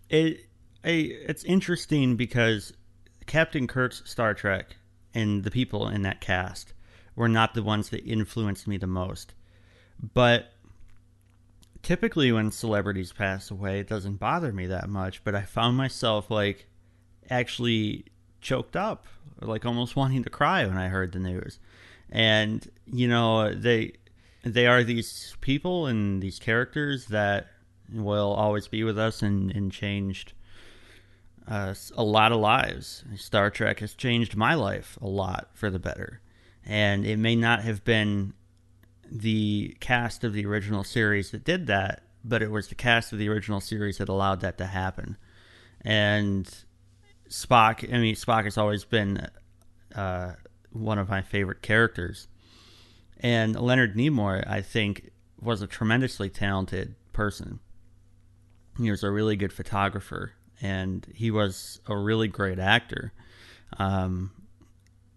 it I, it's interesting because Captain Kirk's Star Trek and the people in that cast were not the ones that influenced me the most. But typically when celebrities pass away, it doesn't bother me that much, but I found myself like actually choked up, like almost *laughs* wanting to cry when I heard the news. And you know, they they are these people and these characters that will always be with us and, and changed uh, a lot of lives. Star Trek has changed my life a lot for the better. And it may not have been the cast of the original series that did that, but it was the cast of the original series that allowed that to happen. And Spock, I mean, Spock has always been uh, one of my favorite characters. And Leonard Nimoy, I think, was a tremendously talented person. He was a really good photographer, and he was a really great actor. Um,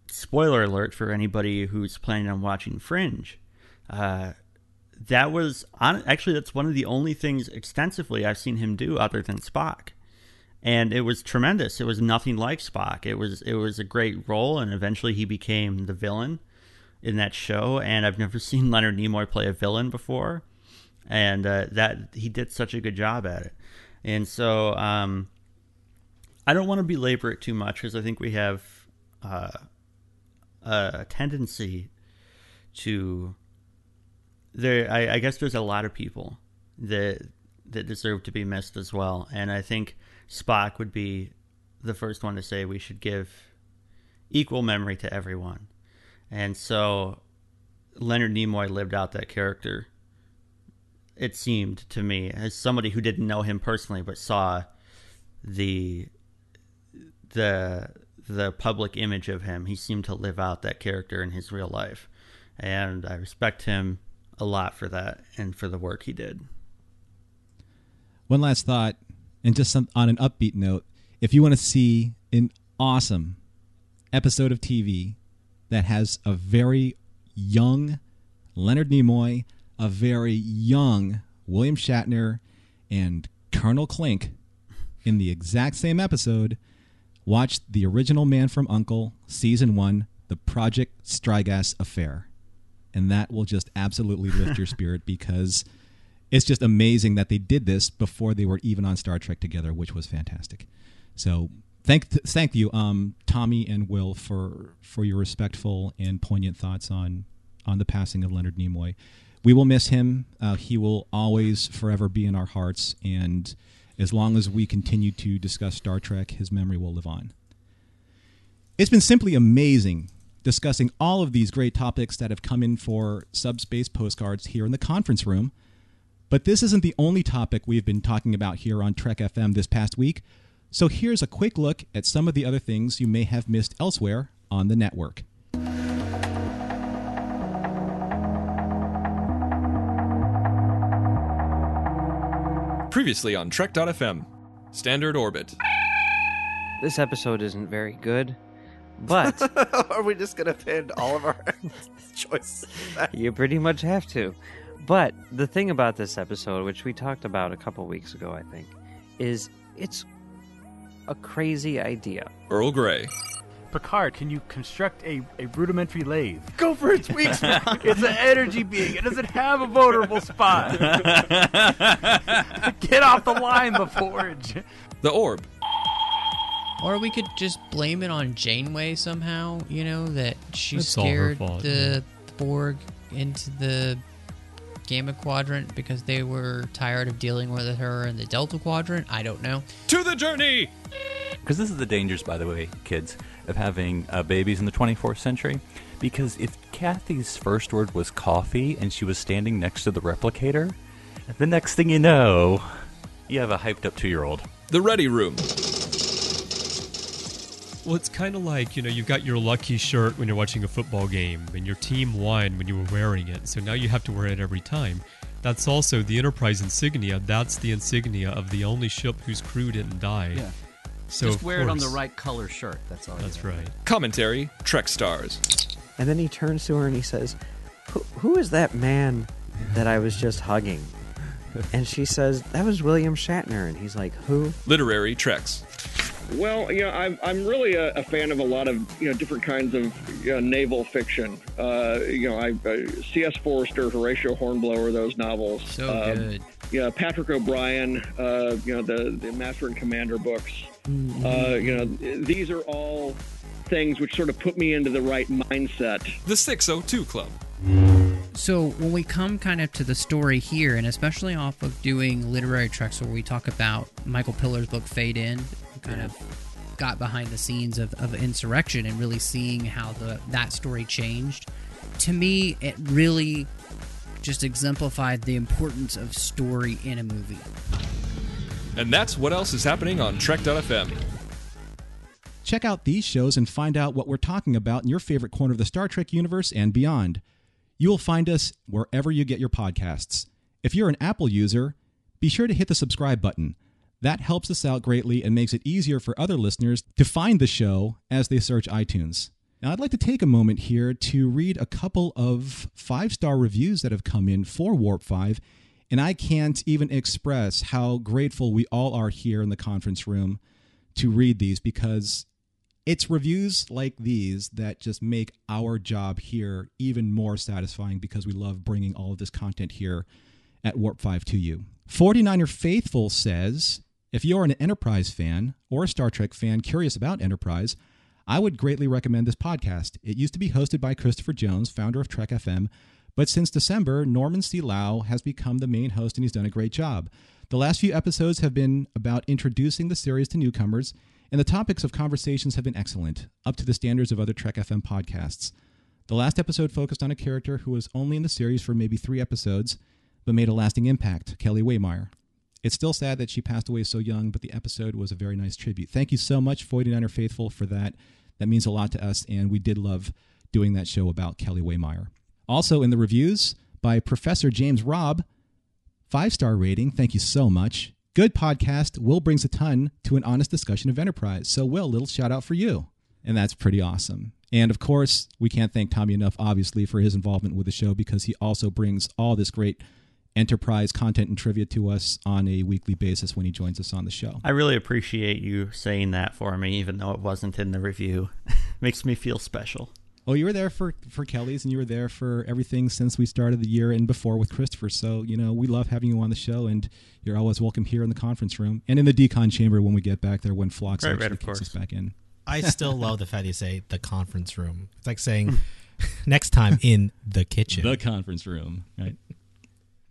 spoiler alert for anybody who's planning on watching Fringe. Uh, that was on, actually that's one of the only things extensively I've seen him do other than Spock, and it was tremendous. It was nothing like Spock. It was it was a great role, and eventually he became the villain in that show. And I've never *laughs* seen Leonard Nimoy play a villain before, and uh, that he did such a good job at it. And so um, I don't want to belabor it too much because I think we have. Uh, a tendency to there I, I, guess there's a lot of people that that deserve to be missed as well and i think spock would be the first one to say we should give equal memory to everyone and so leonard nimoy lived out that character it seemed to me as somebody who didn't know him personally but saw the the the public image of him. He seemed to live out that character in his real life. And I respect him a lot for that and for the work he did. One last thought, and just some, on an upbeat note if you want to see an awesome episode of TV that has a very young Leonard Nimoy, a very young William Shatner, and Colonel Klink in the exact same episode, Watch the original Man from Uncle, season one, the Project Strigas affair. And that will just absolutely lift your *laughs* spirit because it's just amazing that they did this before they were even on Star Trek together, which was fantastic. So thank th- thank you, um, Tommy and Will, for for your respectful and poignant thoughts on on the passing of Leonard Nimoy. We will miss him. Uh, he will always, forever be in our hearts, and as long as we continue to discuss Star Trek, his memory will live on. It's been simply amazing discussing all of these great topics that have come in for subspace postcards here in the conference room. But this isn't the only topic we've been talking about here on Trek FM this past week. So here's a quick look at some of the other things you may have missed elsewhere on the network. Previously on Trek.fm, Standard Orbit. This episode isn't very good, but. *laughs* Are we just going to pin all of our *laughs* choices? you pretty much have to. But the thing about this episode, which we talked about a couple weeks ago, I think, is it's a crazy idea. Earl Grey. Picard, can you construct a, a rudimentary lathe? Go for its weak spot. It's an energy being. It doesn't have a vulnerable spot. *laughs* Get off the line, the forge. The Orb. Or we could just blame it on Janeway somehow, you know, that she That's scared fault, the Borg into the Gamma Quadrant because they were tired of dealing with her in the Delta Quadrant. I don't know. To the journey! Because this is the dangers, by the way, kids, of having uh, babies in the 24th century. Because if Kathy's first word was coffee and she was standing next to the replicator, the next thing you know, you have a hyped up two year old. The Ready Room. Well, it's kind of like, you know, you've got your lucky shirt when you're watching a football game, and your team won when you were wearing it, so now you have to wear it every time. That's also the Enterprise insignia. That's the insignia of the only ship whose crew didn't die. Yeah. So Just of wear it on the right color shirt. That's all. That's right. Commentary Trek Stars. And then he turns to her and he says, "Who, who is that man that I was just hugging?" And she says, "That was William Shatner." And he's like, "Who?" Literary Treks. Well, you know, I'm, I'm really a, a fan of a lot of you know different kinds of you know, naval fiction. Uh, you know, I, uh, C.S. Forester, Horatio Hornblower, those novels. So Um, good. Yeah, Patrick O'Brian. Uh, you know, the the Master and Commander books. Uh, you know, these are all things which sort of put me into the right mindset. The 602 Club. So when we come kind of to the story here, and especially off of doing literary treks where we talk about Michael Piller's book Fade In, kind of got behind the scenes of, of insurrection and really seeing how the that story changed. To me, it really just exemplified the importance of story in a movie. And that's what else is happening on Trek.fm. Check out these shows and find out what we're talking about in your favorite corner of the Star Trek universe and beyond. You will find us wherever you get your podcasts. If you're an Apple user, be sure to hit the subscribe button. That helps us out greatly and makes it easier for other listeners to find the show as they search iTunes. Now, I'd like to take a moment here to read a couple of five star reviews that have come in for Warp 5, and I can't even express how grateful we all are here in the conference room to read these because it's reviews like these that just make our job here even more satisfying because we love bringing all of this content here at Warp 5 to you. 49er Faithful says If you're an Enterprise fan or a Star Trek fan curious about Enterprise, I would greatly recommend this podcast. It used to be hosted by Christopher Jones, founder of Trek FM, but since December, Norman C. Lao has become the main host and he's done a great job. The last few episodes have been about introducing the series to newcomers, and the topics of conversations have been excellent, up to the standards of other Trek FM podcasts. The last episode focused on a character who was only in the series for maybe three episodes, but made a lasting impact Kelly Waymire. It's still sad that she passed away so young, but the episode was a very nice tribute. Thank you so much, 49er Faithful, for that. That means a lot to us, and we did love doing that show about Kelly Waymire. Also, in the reviews by Professor James Robb, five star rating. Thank you so much. Good podcast. Will brings a ton to an honest discussion of enterprise. So, Will, little shout out for you. And that's pretty awesome. And of course, we can't thank Tommy enough, obviously, for his involvement with the show because he also brings all this great enterprise content and trivia to us on a weekly basis when he joins us on the show. I really appreciate you saying that for me, even though it wasn't in the review. *laughs* Makes me feel special. Oh, you were there for for Kelly's, and you were there for everything since we started the year and before with Christopher. So you know we love having you on the show, and you're always welcome here in the conference room and in the decon chamber when we get back there when Phlox Right, actually right, of kicks us back in. I still love the fact you say the conference room. It's like saying *laughs* next time in the kitchen. The conference room, right?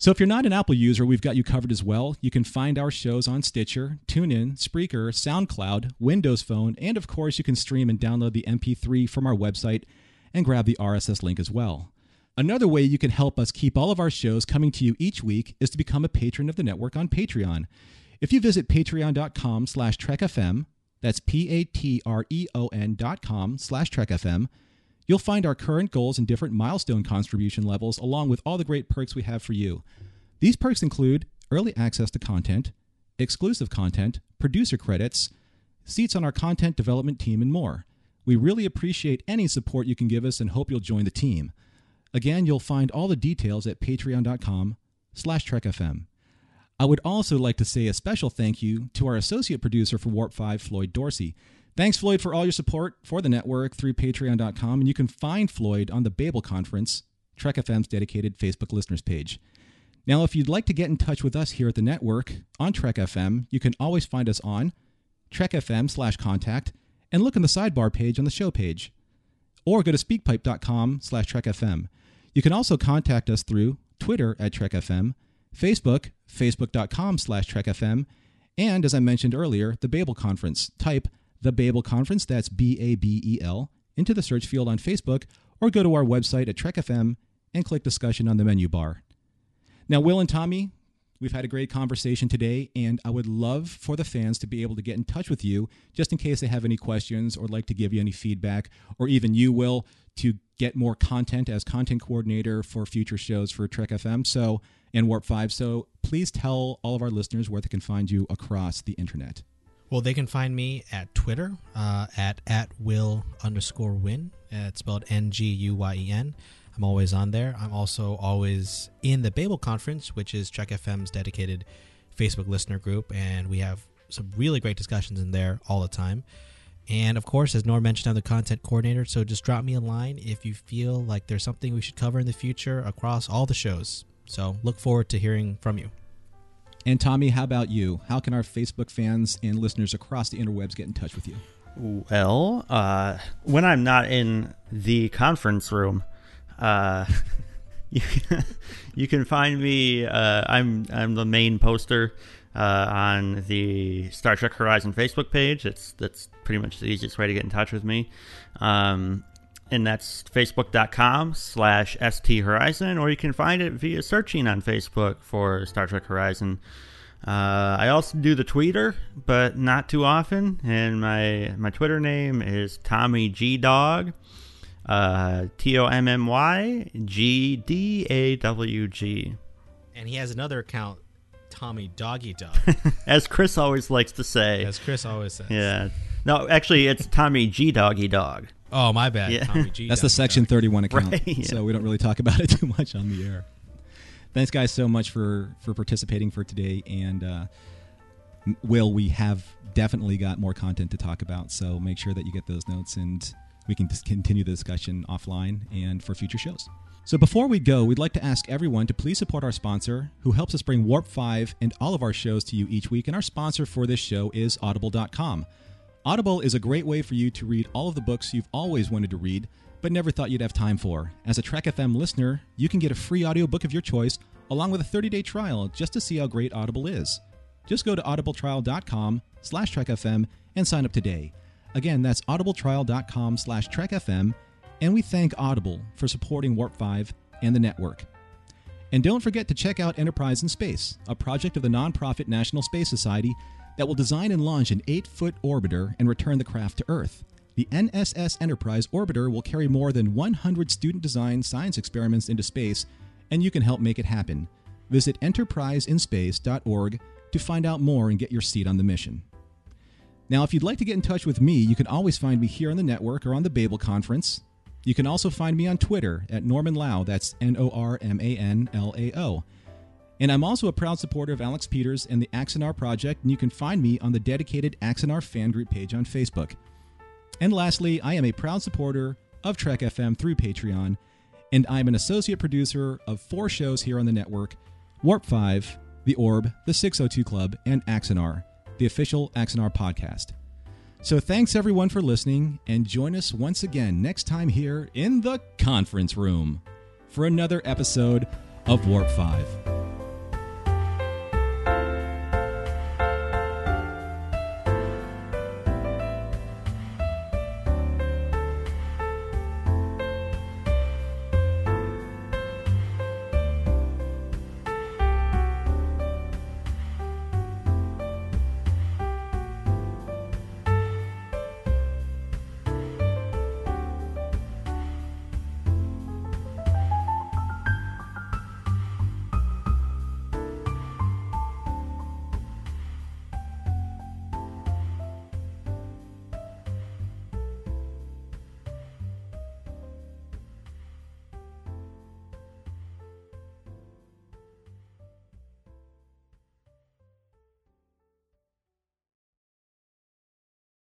So if you're not an Apple user, we've got you covered as well. You can find our shows on Stitcher, TuneIn, Spreaker, SoundCloud, Windows Phone, and of course you can stream and download the MP3 from our website and grab the RSS link as well. Another way you can help us keep all of our shows coming to you each week is to become a patron of the network on Patreon. If you visit patreon.com slash trekfm, that's P-A-T-R-E-O-N dot com slash trekfm, you'll find our current goals and different milestone contribution levels along with all the great perks we have for you. These perks include early access to content, exclusive content, producer credits, seats on our content development team, and more. We really appreciate any support you can give us and hope you'll join the team. Again, you'll find all the details at patreon.com slash trekfm. I would also like to say a special thank you to our associate producer for Warp 5, Floyd Dorsey. Thanks, Floyd, for all your support for the network through patreon.com, and you can find Floyd on the Babel Conference, Trek FM's dedicated Facebook listeners page. Now, if you'd like to get in touch with us here at the network on Trek FM, you can always find us on Trek FM slash contact and look in the sidebar page on the show page. Or go to speakpipe.com slash trekfm. You can also contact us through Twitter at trekfm, Facebook, facebook.com slash trekfm, and as I mentioned earlier, the Babel Conference. Type the Babel Conference, that's B-A-B-E-L, into the search field on Facebook, or go to our website at trekfm and click discussion on the menu bar. Now, Will and Tommy, we've had a great conversation today, and I would love for the fans to be able to get in touch with you just in case they have any questions or like to give you any feedback, or even you, Will, to get more content as content coordinator for future shows for Trek FM so and Warp 5. So please tell all of our listeners where they can find you across the internet. Well, they can find me at Twitter uh, at at will underscore win. Uh, it's spelled N G U Y E N. I'm always on there. I'm also always in the Babel Conference, which is Trek FM's dedicated Facebook listener group, and we have some really great discussions in there all the time. And of course, as Norm mentioned, I'm the content coordinator, so just drop me a line if you feel like there's something we should cover in the future across all the shows. So look forward to hearing from you. And Tommy, how about you? How can our Facebook fans and listeners across the interwebs get in touch with you? Well, uh, when I'm not in the conference room, uh, *laughs* you, can find me. Uh, I'm I'm the main poster uh, on the Star Trek Horizon Facebook page. It's that's pretty much the easiest way to get in touch with me. Um, and that's facebook.com slash st horizon or you can find it via searching on facebook for star trek horizon. Uh, i also do the tweeter but not too often and my my twitter name is tommy g dog uh, t-o-m-m-y g-d-a-w-g And he has another account, Tommy Doggy Dog. *laughs* as chris always likes to say. As Chris always says. yeah. No actually it's tommy g doggy dog Oh, my bad. Yeah. Tommy G. *laughs* That's the Section 31 account, Right, yeah. so we don't really talk about it *laughs* too much on the air. Thanks, guys, so much for for participating for today. And uh, m- Will, we have definitely got more content to talk about, so make sure that you get those notes, and we can just continue the discussion offline and for future shows. So before we go, we'd like to ask everyone to please support our sponsor, who helps us bring Warp 5 and all of our shows to you each week. And our sponsor for this show is Audible.com. Audible is a great way for you to read all of the books you've always wanted to read, but never thought you'd have time for. As a Trek FM listener, you can get a free audiobook of your choice along with a 30-day trial just to see how great Audible is. Just go to audibletrial.com slash trekfm and sign up today. Again, that's audibletrial.com slash trekfm, and we thank Audible for supporting Warp 5 and the network. And don't forget to check out Enterprise in Space, a project of the nonprofit National Space Society that will design and launch an 8 foot orbiter and return the craft to Earth. The NSS Enterprise orbiter will carry more than 100 student designed science experiments into space, and you can help make it happen. Visit enterpriseinspace.org to find out more and get your seat on the mission. Now, if you'd like to get in touch with me, you can always find me here on the network or on the Babel Conference. You can also find me on Twitter at Norman Lao, that's N O R M A N L A O. And I'm also a proud supporter of Alec Peters and the Axanar Project, and you can find me on the dedicated Axanar fan group page on Facebook. And lastly, I am a proud supporter of Trek FM through Patreon, and I'm an associate producer of four shows here on the network Warp 5, The Orb, The 602 Club, and Axanar, the official Axanar podcast. So thanks everyone for listening, and join us once again next time here in the conference room for another episode of Warp 5.